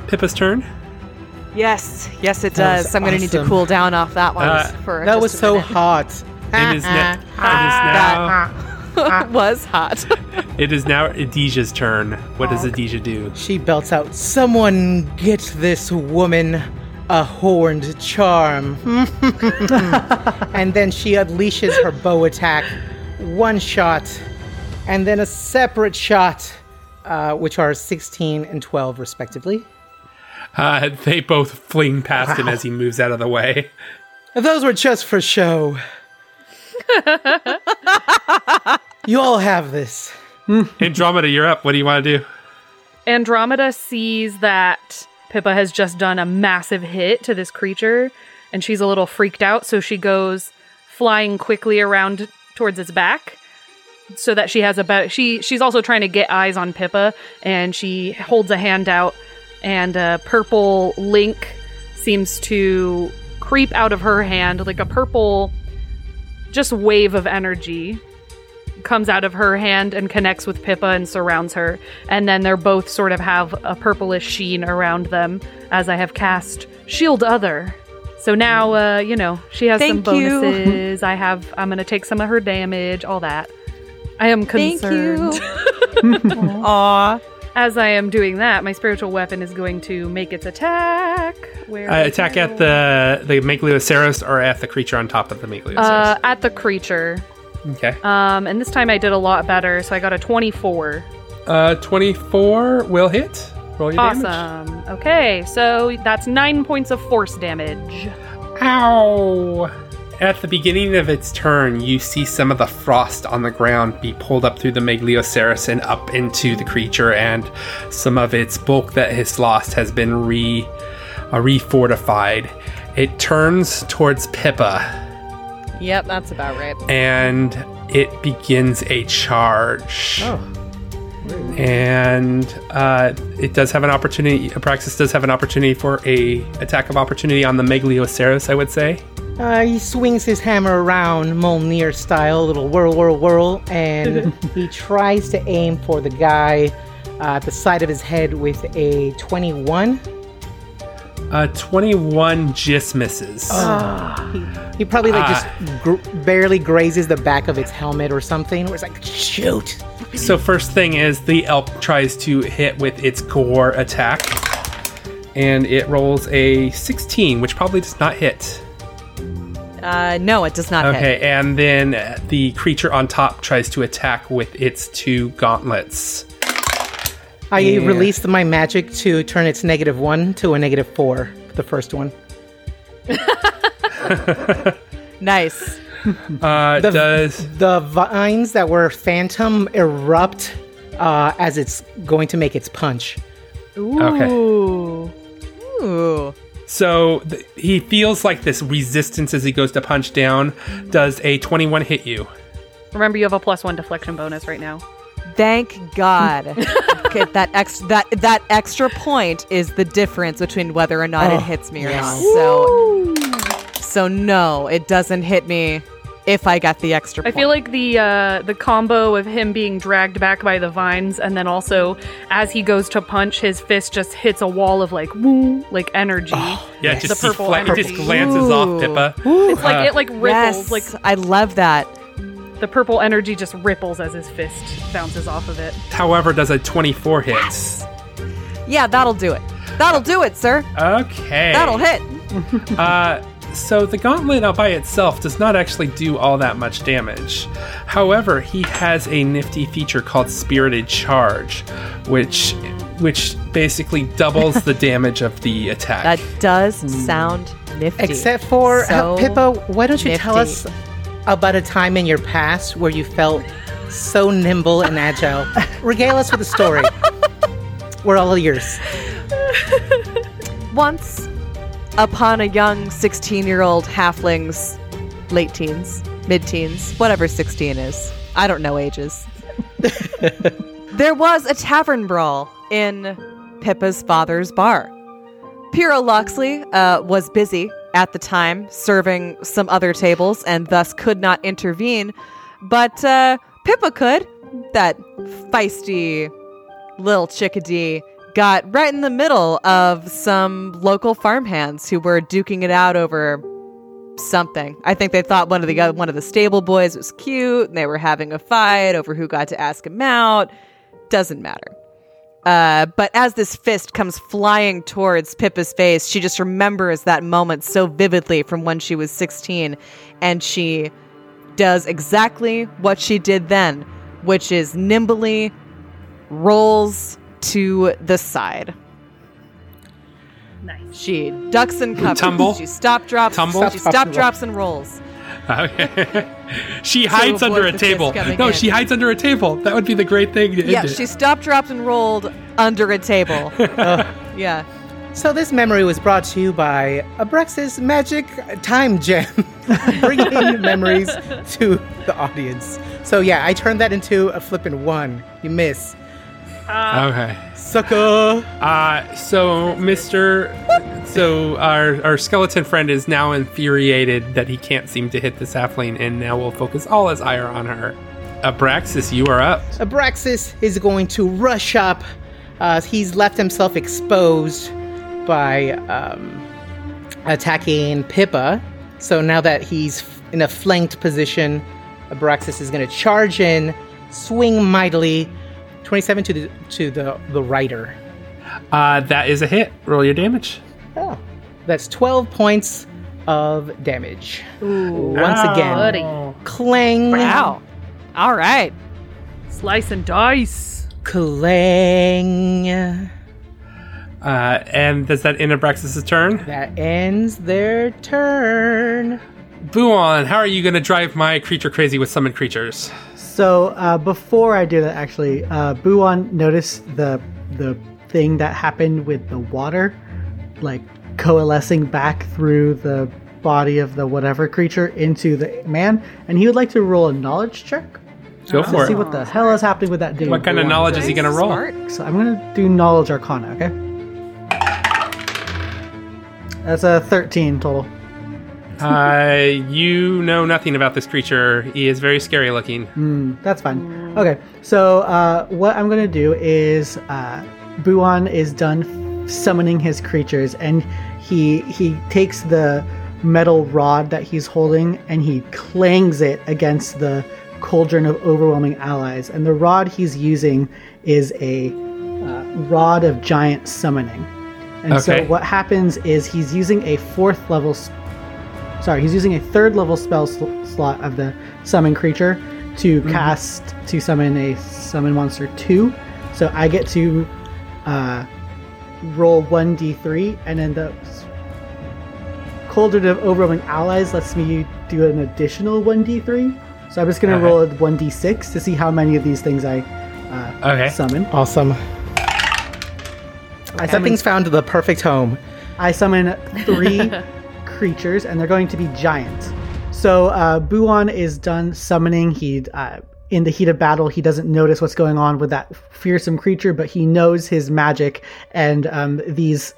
Pippa's turn? Yes yes it That does i'm gonna need to cool down off that one Uh, for That just was a so hot. It is, na- [LAUGHS] [LAUGHS] [LAUGHS] it is now. was hot It is now Erdesia's turn. What does Erdesia do? She belts out, Someone get this woman a horned charm. and then she unleashes her bow attack. One shot, and then a separate shot, uh, which are 16 and 12, respectively. Uh, they both fling past him as he moves out of the way. Those were just for show. [LAUGHS] you all have this. Andromeda, you're up. What do you want to do? Andromeda sees that Pippa has just done a massive hit to this creature, and she's a little freaked out, so she goes flying quickly around towards its back so that she has a better she she's also trying to get eyes on Pippa and she holds a hand out and a purple link seems to creep out of her hand like a purple just wave of energy comes out of her hand and connects with Pippa and surrounds her and then they're both sort of have a purplish sheen around them as I have cast shield other so now uh you know she has some Thank you. bonuses I have I'm going to take some of her damage all that I am concerned. Thank you. [LAUGHS] Aw. As I am doing that, my spiritual weapon is going to make its attack. Where Uh, attack at the the Megalioceros or at the creature on top of the Megalioceros. uh, at the creature. okay. Um, and this time I did a lot better, so I got a 24. Uh, 24 will hit. Roll your damage. Awesome. Okay, so that's nine points of force damage. Ow! At the beginning of its turn, you see some of the frost on the ground be pulled up through the Megalioceros and up into the creature, and some of its bulk that has lost has been re uh, refortified. It turns towards Pippa Yep, that's about right. and it begins a charge. Oh. And uh, it does have an opportunity. Abraxas does have an opportunity for a attack of opportunity on the Megalioceros, I would say. Uh, he swings his hammer around Mjolnir style, little whirl, whirl, whirl, and [LAUGHS] he tries to aim for the guy uh, at the side of his head with a 21. Uh, 21 just misses. He probably like Ah. just gr- barely grazes the back of its helmet or something. Where it's like, shoot. So first thing is the elk tries to hit with its gore attack, and it rolls a 16, which probably does not hit. Uh, no, it does not hit. Okay, and then uh, the creature on top tries to attack with its two gauntlets. I Yeah. released my magic to turn its negative one to a negative four. The first one. [LAUGHS] Nice. Uh, The- does The vines that were phantom erupt uh, as it's going to make its punch. okay? Ooh. Ooh. So th- he feels like this resistance as he goes to punch down. Does a 21 hit you? Remember, you have a plus one deflection bonus right now. Thank God. [LAUGHS] okay, that ex- that that extra point is the difference between whether or not Oh, it hits me or yes. not. So so no, it doesn't hit me if I get the extra I feel like the uh, the combo of him being dragged back by the vines, and then also as he goes to punch, his fist just hits a wall of like woo, like energy. Yeah, it just, The purple he fla- it just energy. glances off Ooh. Pippa. it's like uh, it like ripples, yes, like I love that. the purple energy just ripples as his fist bounces off of it. However, does a 24 hit? Yeah, that'll do it. That'll do it, sir. Okay. That'll hit. Uh, so the gauntlet all by itself does not actually do all that much damage. However, he has a nifty feature called Spirited Charge, which which basically doubles the [LAUGHS] damage of the attack. That does sound nifty. Except for So uh, Pippa, why don't you tell us about a time in your past where you felt so nimble and agile? [LAUGHS] Regale us with a story. We're all ears. Once upon a young 16 year old halfling's late teens, mid teens, whatever 16 is. I don't know ages. [LAUGHS] there was a tavern brawl in Pippa's father's bar. Pyrrha Loxley uh, was busy at the time serving some other tables and thus could not intervene, but uh, Pippa could. That feisty little chickadee got right in the middle of some local farmhands who were duking it out over something. I think they thought one of the one of the stable boys was cute, and they were having a fight over who got to ask him out. Doesn't matter. Uh, but as this fist comes flying towards Pippa's face, she just remembers that moment so vividly from when she was 16, and she does exactly what she did then, which is nimbly rolls to the side. Nice. She ducks and covers. Tumble? She stop drops. Tumble? She stop drops and rolls. Okay. [LAUGHS] she hides under a table. No, in. she hides under a table. That would be the great thing. to Yeah, end it. she stop dropped and rolled under a table. [LAUGHS] yeah. So this memory was brought to you by Abrex's Magic Time Gem, [LAUGHS] bringing memories to the audience. So yeah, I turned that into a flippin' one. You miss. Okay. Sucker! Uh, so Mr. So our our skeleton friend is now infuriated that he can't seem to hit this halfling, and now we'll focus all his ire on her. Abraxas, you are up. Abraxas is going to rush up. Uh, he's left himself exposed by um, attacking Pippa. So now that he's f- in a flanked position, Abraxas is going to charge in, swing mightily. 27 to the to the the rider. Uh, that is a hit. Roll your damage. Oh, that's 12 points of damage. Ooh, Once again, buddy. clang, Wow. All right. Slice and dice. clang. Uh, and does that end Abraxas' turn? That ends their turn. Buon, how are you going to drive my creature crazy with summoned creatures? So uh, before I do that, actually, uh, Buon noticed the the thing that happened with the water, like coalescing back through the body of the whatever creature into the man, and he would like to roll a knowledge check Go to for see what the hell is happening with that dude. What kind of knowledge is he going to roll? Smart. So I'm gonna do knowledge arcana. Okay. That's a 13 total. Uh, you know nothing about this creature. He is very scary looking. That's fine. Okay, so uh, what I'm gonna do is uh, Buon is done summoning his creatures, and he he takes the metal rod that he's holding and he clangs it against the cauldron of overwhelming allies. And the rod he's using is a uh, rod of giant summoning. And so what happens is he's using a fourth level sorry, he's using a third level spell sl- slot of the summon creature to cast to summon a summon monster two. So I get to uh, roll one d3, and then the s- cauldron of overwhelming allies lets me do an additional one d3. So I'm just gonna Okay. roll a one d6 to see how many of these things I uh, Okay. summon. Awesome. I summon Something's found the perfect home. I summon three [LAUGHS] creatures, and they're going to be giant. So uh, Buon is done summoning. He, uh, in the heat of battle, he doesn't notice what's going on with that fearsome creature, but he knows his magic, and um, these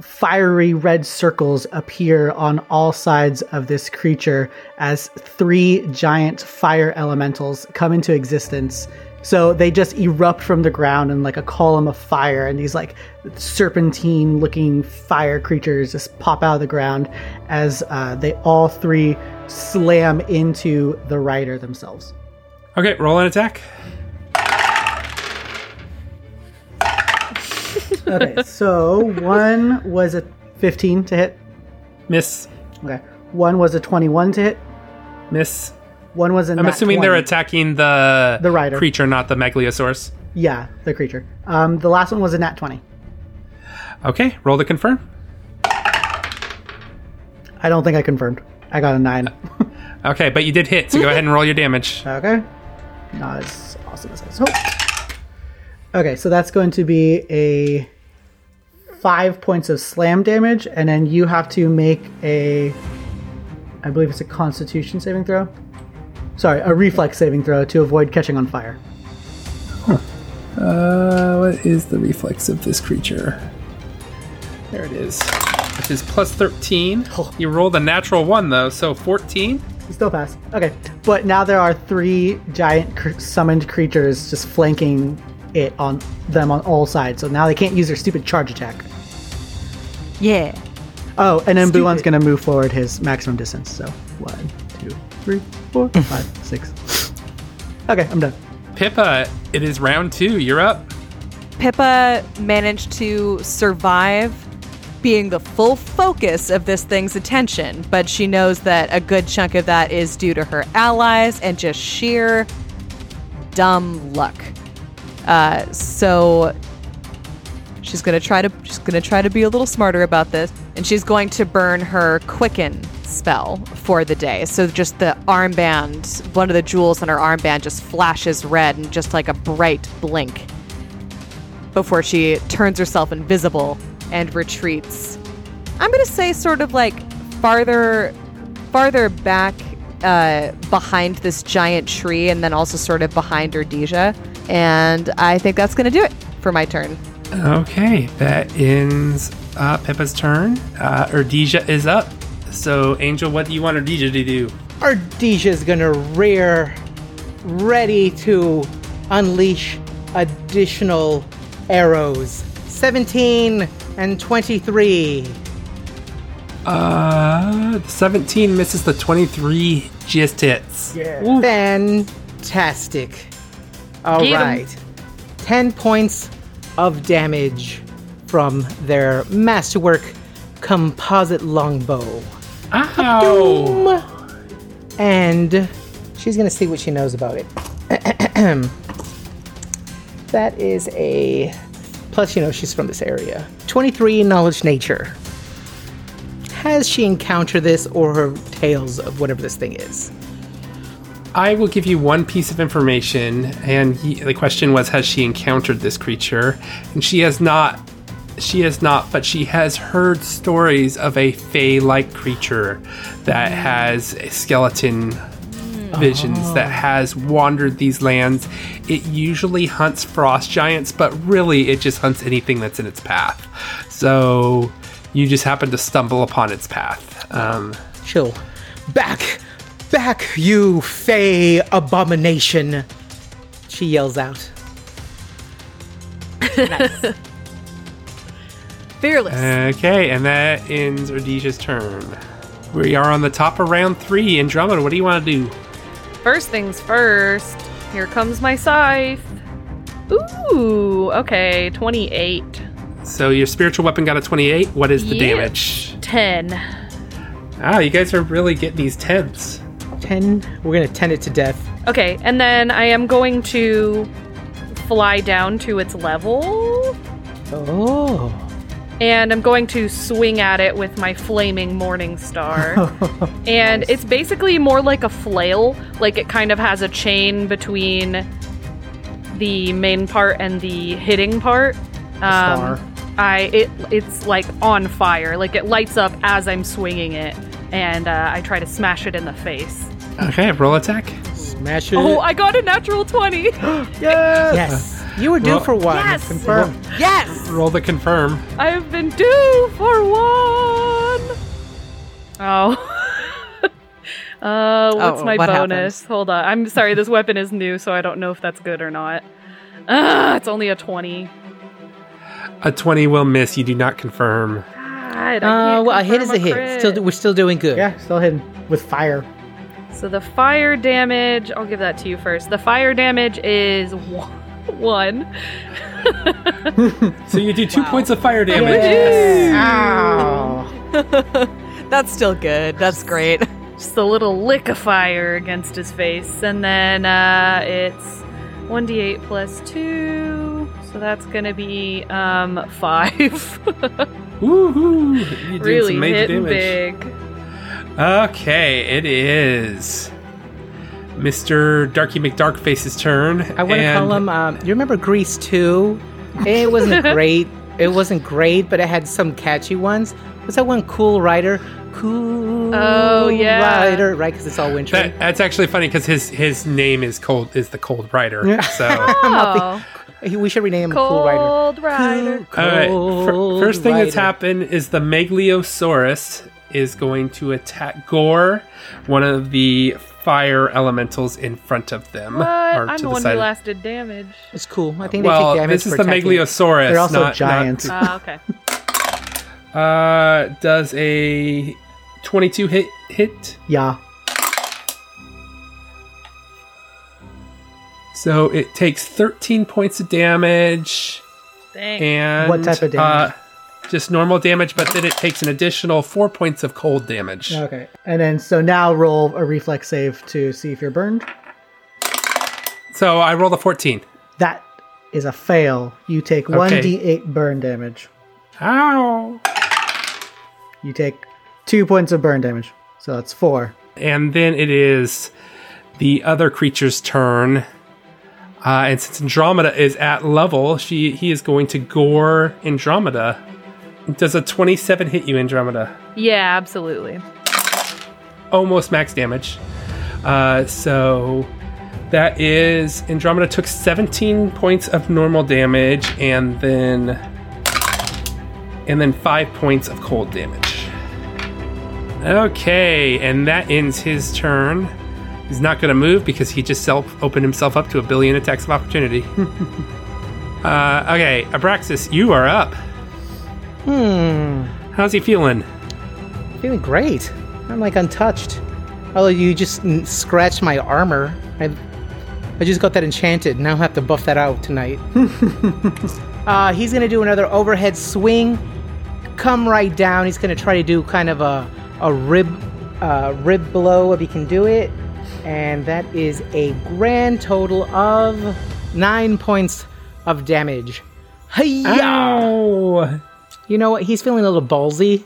fiery red circles appear on all sides of this creature as three giant fire elementals come into existence. So they just erupt from the ground in like a column of fire, and these like serpentine looking fire creatures just pop out of the ground as uh, they all three slam into the rider themselves. Okay, roll an attack. [LAUGHS] Okay, so one was a 15 to hit. Miss. Okay. One was a 21 to hit. Miss. One was in. I'm assuming they're attacking the The rider. creature, not the megalosaurus. Yeah, the creature. Um, the last one was a nat 20. Okay, roll to confirm. I don't think I confirmed. I got a 9. [LAUGHS] Okay, but you did hit, so go ahead and roll your damage. [LAUGHS] okay. Not as awesome as I was hoped. Okay, so that's going to be a 5 points of slam damage, and then you have to make a. I believe it's a constitution saving throw. Sorry, a reflex saving throw to avoid catching on fire. Uh, what is the reflex of this creature? There it is. Which is plus 13. You rolled a natural one, though, so 14? You still pass. Okay, but now there are three giant cr- summoned creatures just flanking it on them on all sides. So now they can't use their stupid charge attack. Yeah. Oh, and then Buon's gonna move forward his maximum distance. So one, two, three, four, [LAUGHS] five, six. Okay, I'm done. Pippa, it is round two. You're up. Pippa managed to survive being the full focus of this thing's attention, but she knows that a good chunk of that is due to her allies and just sheer dumb luck. Uh, so she's gonna try to she's gonna try to be a little smarter about this, and she's going to burn her quicken spell for the day. So just the armband, one of the jewels on her armband just flashes red and just like a bright blink before she turns herself invisible and retreats. I'm gonna say sort of like farther, farther back uh, behind this giant tree, and then also sort of behind Erdesia. And I think that's gonna do it for my turn. Okay, that ends uh, Pippa's turn. Uh, Erdesia is up. So, Angel, what do you want Erdesia to do? Erdesia is gonna rear, ready to unleash additional arrows. 17 and 23. Uh, 17 misses the 23 just hits. Yeah. Fantastic. All Get 'em. right. 10 points of damage from their masterwork composite longbow. Ow! And she's going to see what she knows about it. [CLEARS THROAT] that is a. Plus, you know, she's from this area. 23 knowledge nature. Has she encountered this or her tales of whatever this thing is? I will give you one piece of information, and y- the question was, has she encountered this creature? And she has not. She has not, but she has heard stories of a fey-like creature that has skeleton visions that has wandered these lands. It usually hunts frost giants, but really it just hunts anything that's in its path. So you just happen to stumble upon its path. Um, She'll. Back! Back, you fey abomination! She yells out. [LAUGHS] Fearless. Okay, and that ends Erdesia's turn. We are on the top of round three. Andromeda, what do you want to do? First things first. Here comes my scythe. Ooh, okay, 28. So your spiritual weapon got a 28. What is the Yeah. damage? 10. Ah, you guys are really getting these tens. 10. We're gonna tend it to death. Okay, and then I am going to fly down to its level. Oh. And I'm going to swing at it with my flaming morning star. [LAUGHS] and it's basically more like a flail. Like it kind of has a chain between the main part and the hitting part. Um, star. I it it's like on fire. Like it lights up as I'm swinging it, and uh, I try to smash it in the face. Okay, roll attack. Smash it. Oh, I got a natural twenty. [GASPS] yes. Yes. You were due Well- for one. Yes! Confirm. Yes. Roll the confirm. I've been due for one. Oh. [LAUGHS] uh, what's Oh, my what bonus? Hold on. I'm sorry. This weapon is new, so I don't know if that's good or not. Ah, it's only a twenty. A 20 will miss. You do not confirm. God, I Uh, well, a hit is confirm a hit. crit. Still, we're still doing good. Yeah, still hitting with fire. So the fire damage, I'll give that to you first. The fire damage is one. one. [LAUGHS] So you do two points of fire damage. Ow. [LAUGHS] That's still good. That's great. Just a little lick of fire against his face. And then uh, it's 1d8 plus 2. So that's going to be um, 5. [LAUGHS] Woohoo! You're doing really some major hitting damage. big. Okay, it is Mr. Darky McDarkface's turn. I want to and- call him. Um, you remember Grease 2? It wasn't [LAUGHS] great. It wasn't great, but it had some catchy ones. Was that one Cool Rider? Cool Oh, yeah. Rider, right? Because it's all wintry. That, that's actually funny because his his name is cold is the Cold Rider. So [LAUGHS] Oh, He- we should rename him Cool Rider. Cold Rider. all right, fir- Cold first thing that's happened is the Megliosaurus is going to attack Gore, one of the fire elementals in front of them. What? I'm the the one side. who last did damage. It's cool. I think they well, take damage this is for the attacking. Megliosaurus. They're also not- giants. not- Ah, [LAUGHS] okay. uh, does a 22 hit hit? Yeah. So it takes 13 points of damage. Thanks. And What type of damage? Uh, just normal damage, but then it takes an additional four points of cold damage. Okay. And then so now roll a reflex save to see if you're burned. So I rolled a 14. That is a fail. You take one d8 burn damage. Ow! You take two points of burn damage. So that's four. And then it is the other creature's turn. Uh, and since Andromeda is at level, she he is going to gore Andromeda Does a 27 hit you, Andromeda? Yeah, absolutely. Almost max damage. Uh, so that is Andromeda took 17 points of normal damage and then and then 5 points of cold damage. Okay, and that ends his turn. He's not going to move because he just self opened himself up to a billion attacks of opportunity. [LAUGHS] uh, okay, Abraxas, you are up. Hmm. How's he feeling? Feeling great. I'm like untouched. Although you just scratched my armor. I, I just got that enchanted. Now I have to buff that out tonight. [LAUGHS] uh, he's gonna do another overhead swing. Come right down. He's gonna try to do kind of a a rib uh, rib blow if he can do it, and that is a grand total of nine points of damage. Hiya! Ow! You know what? He's feeling a little ballsy.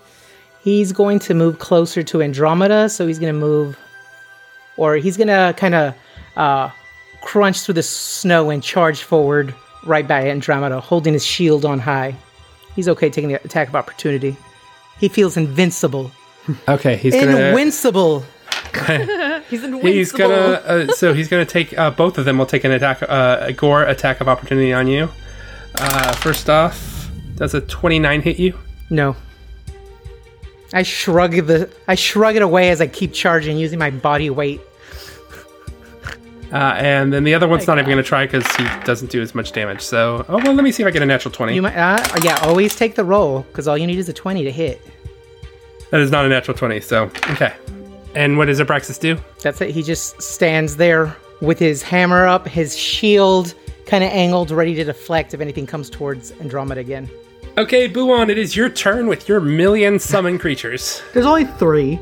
He's going to move closer to Andromeda, so he's going to move, or he's going to kind of uh, crunch through the snow and charge forward right by Andromeda, holding his shield on high. He's okay taking the attack of opportunity. He feels invincible. Okay, he's [LAUGHS] gonna. Invincible! [LAUGHS] He's invincible. He's gonna. Uh, so he's gonna take. Uh, both of them will take an attack. Uh, a gore attack of opportunity on you. Uh, first off, does a twenty-nine hit you? No. I shrug the I shrug it away as I keep charging using my body weight. Uh, and then the other one's not even gonna try because he doesn't do as much damage. So, oh well, let me see if I get a natural twenty. You might uh, yeah, always take the roll because all you need is a 20 to hit. that is not a natural twenty. So, okay. And what does Abraxas do? That's it. He just stands there with his hammer up, his shield kind of angled, ready to deflect if anything comes towards Andromeda again. Okay, Buon, it is your turn with your million summon [LAUGHS] creatures. There's only three.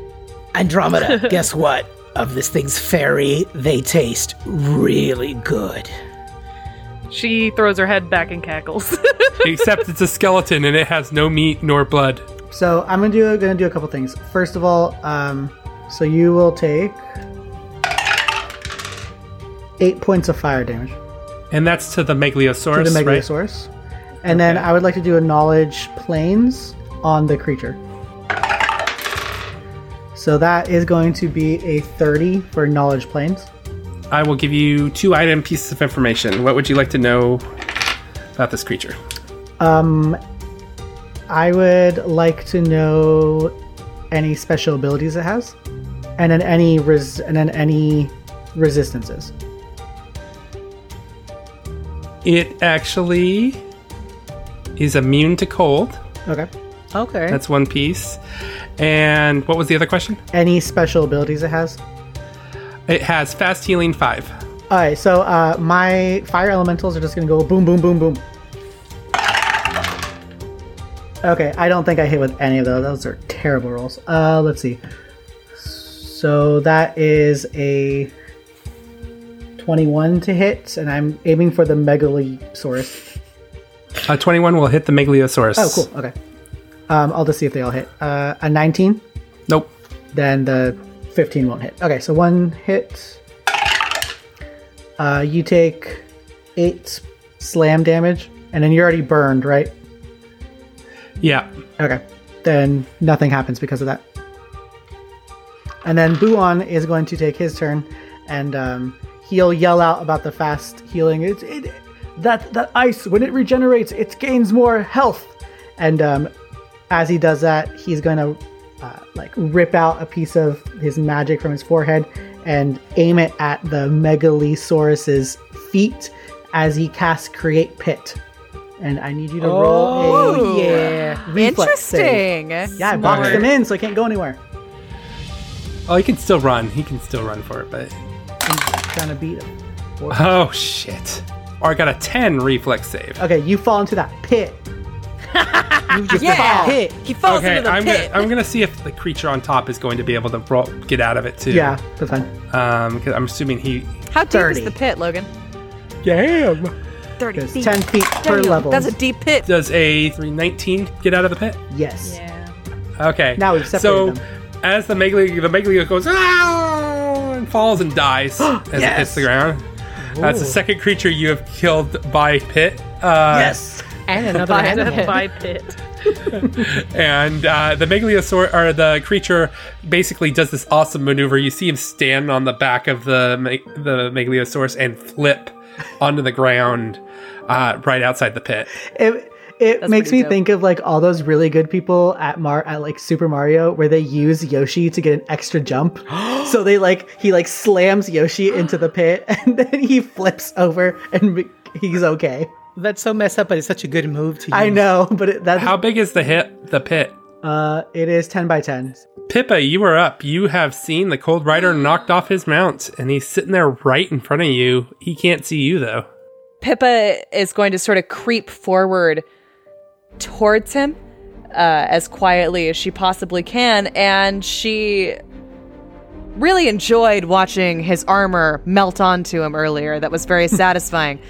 Andromeda, [LAUGHS] guess what? Of this thing's fairy, they taste really good. She throws her head back and cackles. [LAUGHS] Except it's a skeleton and it has no meat nor blood. So I'm gonna do gonna do a couple things. First of all, um, so you will take eight points of fire damage And that's to the Megaliosaurus, to the right? Megalosaurus, and then I would like to do a knowledge planes on the creature. So that is going to be a 30 for knowledge planes. I will give you two item pieces of information. What would you like to know about this creature? Um, I would like to know any special abilities it has, and then any res- and then any resistances. It actually is immune to cold. Okay. Okay. That's one piece. And what was the other question? Any special abilities it has. It has fast healing five. All right. So uh, my fire elementals are just gonna go boom, boom, boom, boom. Okay. I don't think I hit with any of those. Those are terrible rolls. Uh, let's see. So that is a 21 to hit, and I'm aiming for the Megalosaurus. Uh, 21 will hit the Megalosaurus. Oh, cool. Okay. Um, I'll just see if they all hit. Uh, a 19, Nope. then the 15 won't hit. Okay, so one hit. Uh, you take eight slam damage, and then you're already burned, right? Yeah. Okay. Then nothing happens because of that. And then Buon is going to take his turn, and um, he'll yell out about the fast healing. It's it, that that ice when it regenerates, it gains more health. And um, as he does that, he's going to uh, like rip out a piece of his magic from his forehead and aim it at the Megalosaurus's feet as he casts Create Pit. And I need you to roll a yeah reflex save. Interesting. Yeah, I boxed him in so I can't go anywhere. Oh, he can still run. He can still run for it, but. I'm trying to beat him. Oh, shit. Or I got a 10 reflex save. Okay, you fall into that pit. [LAUGHS] you just Yeah. fall. Pit. He falls Okay, into the I'm pit. gonna, I'm gonna see if the creature on top is going to be able to roll, get out of it too. Yeah, that's fine. Um, because I'm assuming he. How deep 30. is the pit, Logan? Damn. 30 feet. 10 feet per Damn, level. That's a deep pit. Does a 319 get out of the pit? yes. yeah. Okay. Now we've So separated them. As the Megalio, the Megalio goes ah, and falls and dies [GASPS] as it hits the ground. That's the second creature you have killed by pit. Uh, Yes. and [LAUGHS] another By animal. By [LAUGHS] pit. [LAUGHS] and uh, the Megaliosaur or the creature basically does this awesome maneuver. You see him stand on the back of the Me- the Megaliosaurus and flip onto the ground uh, right outside the pit. It it makes me dope. think of like all those really good people at Mar at like Super Mario where they use Yoshi to get an extra jump. [GASPS] so they like he like slams Yoshi into the pit [LAUGHS] and then he flips over and he's okay. That's so messed up, but it's such a good move to use. I know, but it, that's How big is the hit? The pit. uh it is 10 by 10. Pippa, you are up. You have seen the Cold Rider knocked off his mount, and he's sitting there right in front of you. He can't see you though. Pippa is going to sort of creep forward towards him uh, as quietly as she possibly can, and she really enjoyed watching his armor melt onto him earlier. That was very [LAUGHS] satisfying.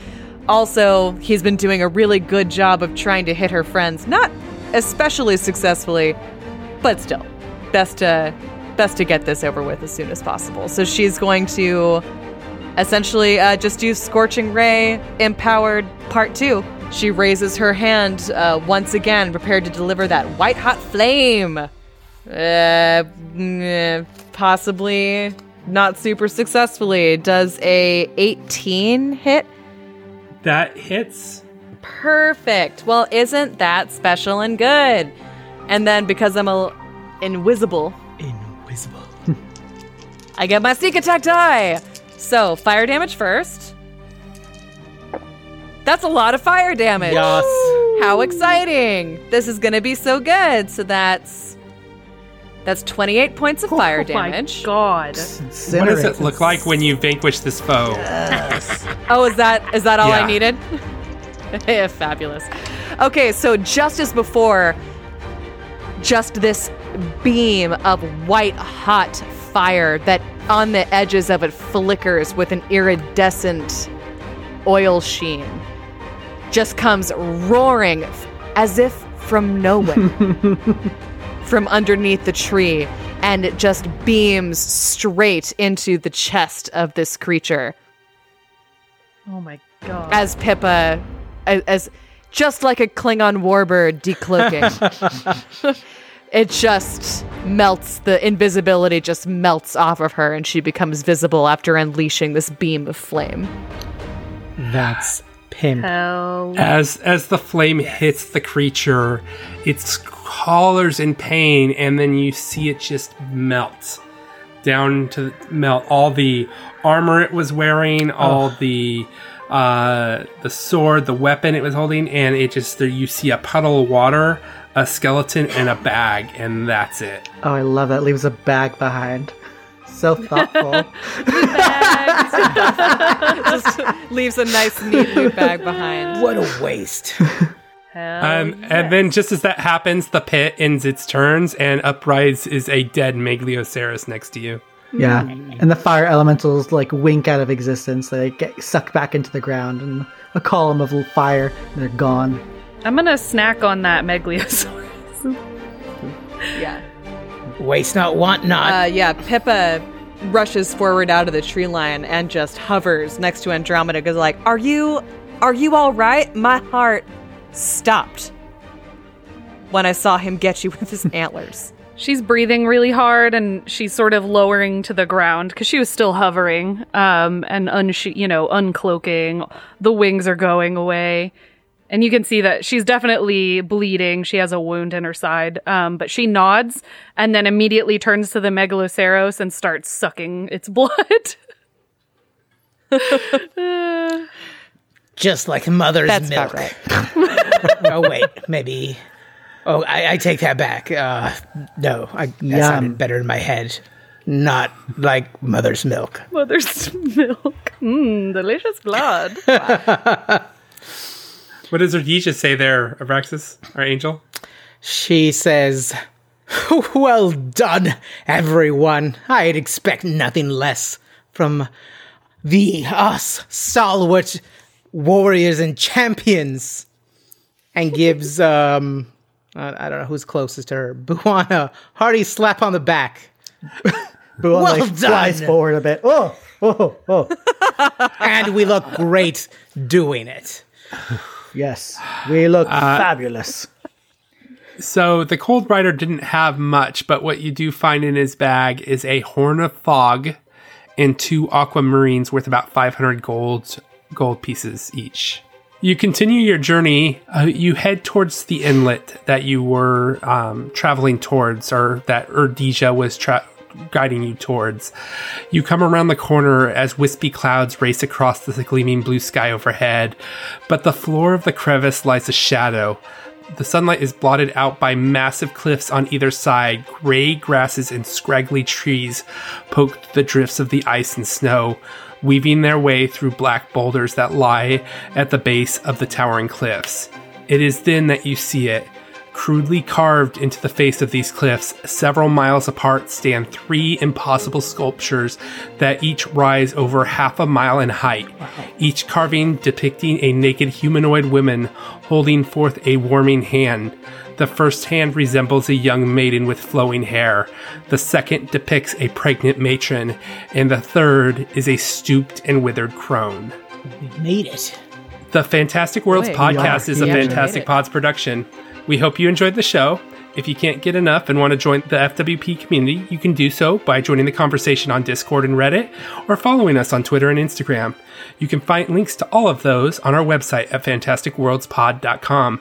Also, he's been doing a really good job of trying to hit her friends, not especially successfully, but still, best to best to get this over with as soon as possible. So she's going to essentially uh, just do Scorching Ray Empowered Part 2. She raises her hand uh, once again, prepared to deliver that white hot flame. Uh, mm, possibly not super successfully. Does a 18 hit? That hits. Perfect. Well, isn't that special and good? And then because I'm a invisible, Invisible. [LAUGHS] I get my sneak attack die. So fire damage first. That's a lot of fire damage. Yes. How exciting! This is gonna be so good. So that's that's 28 points of fire Oh my damage. god. What does it look like when you vanquish this foe? [LAUGHS] Oh, is that is that all Yeah. I needed? [LAUGHS] yeah, fabulous. Okay, so just as before, just this beam of white hot fire that on the edges of it flickers with an iridescent oil sheen just comes roaring as if from nowhere [LAUGHS] from underneath the tree and it just beams straight into the chest of this creature Oh my god. as Pippa, as, as just like a Klingon warbird decloaking. [LAUGHS] it just melts, the invisibility just melts off of her, and she becomes visible after unleashing this beam of flame. That's pimp. As as the flame hits the creature, it hollers in pain, and then you see it just melt down to melt all the armor it was wearing, all the uh, the sword, the weapon it was holding, and it just there you see a puddle of water, a skeleton, and a bag, and that's it. Oh, I love that. Leaves a bag behind. So thoughtful. [LAUGHS] [LAUGHS] Just leaves a nice, neat loot bag behind. What a waste. Hell. Um, And then just as that happens, the pit ends its turns, and uprise is a dead Megaloceros next to you. yeah. And the fire elementals like wink out of existence. They get sucked back into the ground and a column of fire and they're gone. I'm gonna snack on that Megliosaurus. [LAUGHS] Yeah. Waste not, want not. Uh, yeah, Pippa rushes forward out of the tree line and just hovers next to Andromeda Goes like, are you are you all right? My heart stopped when I saw him get you with his [LAUGHS] antlers. She's breathing really hard and she's sort of lowering to the ground because she was still hovering um, and unsh- you know uncloaking. The wings are going away, and you can see that she's definitely bleeding. She has a wound in her side, um, but she nods and then immediately turns to the Megaloceros and starts sucking its [LAUGHS] blood. Just like mother's That's milk. about right. [LAUGHS] oh wait, maybe. Oh, I, I take that back. Uh, no, I, that Yum. sounded better in my head. Not like mother's milk. Mother's [LAUGHS] milk, mmm, delicious blood. What does Erdesia say there, Abraxas, our angel? She says, "Well done, everyone. I'd expect nothing less from the us stalwart warriors and champions." And gives [LAUGHS] um, I, I don't know who's closest to her, Buon a, hearty slap on the back. [LAUGHS] But one Well like flies forward a bit. Oh, oh, oh. [LAUGHS] and we look great doing it. Yes. We look fabulous. So the Cold Rider didn't have much, but what you do find in his bag is a horn of fog and two aquamarines worth about 500 gold gold pieces each. You continue your journey. Uh, you head towards the inlet that you were um, traveling towards, or that Erdesia was tra- guiding you towards. You come around the corner as wispy clouds race across the gleaming blue sky overhead, but the floor of the crevice lies a shadow. The sunlight is blotted out by massive cliffs on either side. Gray grasses and scraggly trees poke the drifts of the ice and snow, weaving their way through black boulders that lie at the base of the towering cliffs. It is then that you see it. Crudely carved into the face of these cliffs, several miles apart, stand three impossible sculptures that each rise over half a mile in height, each carving depicting a naked humanoid woman holding forth a warming hand. The first hand resembles a young maiden with flowing hair. The second depicts a pregnant matron. And the third is a stooped and withered crone. We made it. The Fantastic Worlds Wait, podcast is a. Fantastic. Pods production. We hope you enjoyed the show. If you can't get enough and want to join the FWP community, you can do so by joining the conversation on Discord and Reddit or following us on Twitter and Instagram. You can find links to all of those on our website at fantasticworldspod.com.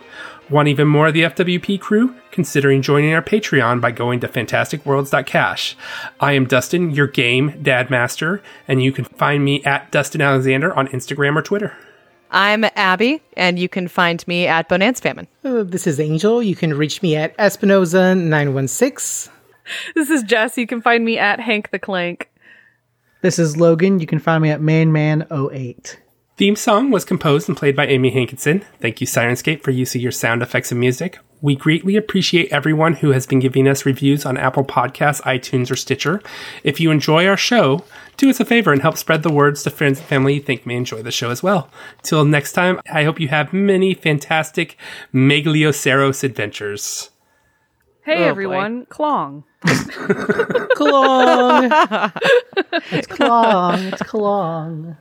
Want even more of the FWP crew? Considering joining our Patreon by going to fantasticworlds.cash. I am Dustin, your game dad master, and you can find me at Dustin Alexander on Instagram or Twitter. I'm Abby, and you can find me at Bonance Famine. Uh, this is Angel. You can reach me at Espinoza916. This is Jess. You can find me at Hank the Clank. This is Logan. You can find me at mainman08. Theme song was composed and played by Amy Hankinson. Thank you, Syrinscape, for use of your sound effects and music. We greatly appreciate everyone who has been giving us reviews on Apple Podcasts, iTunes, or Stitcher. If you enjoy our show, do us a favor and help spread the words to friends and family you think may enjoy the show as well. Till next time, I hope you have many fantastic Megaloceros adventures. Hey Oh, boy. everyone, Clong. [LAUGHS] Klong. It's Klong. It's Klong.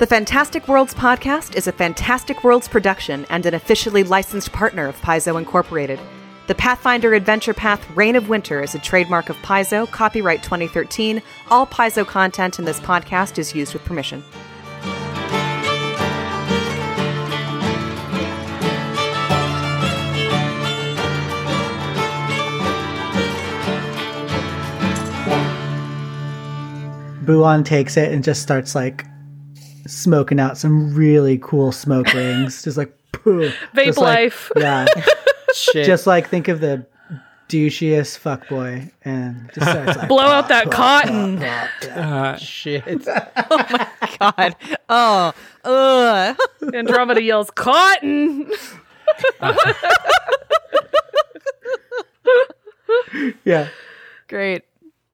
The Fantastic Worlds podcast is a Fantastic Worlds production and an officially licensed partner of Paizo Incorporated. The Pathfinder Adventure Path Reign of Winter is a trademark of Paizo, copyright 2013. All Paizo content in this podcast is used with permission. Buon takes it and just starts like smoking out some really cool smoke [LAUGHS] rings. just like poof. Vape Just like- life. [LAUGHS] Yeah. [LAUGHS] Shit. just like think of the douchiest fuckboy and just starts like Blow out that cotton. Uh, shit. Oh my god. Oh. Ugh. Andromeda yells, Cotton! yeah. Great.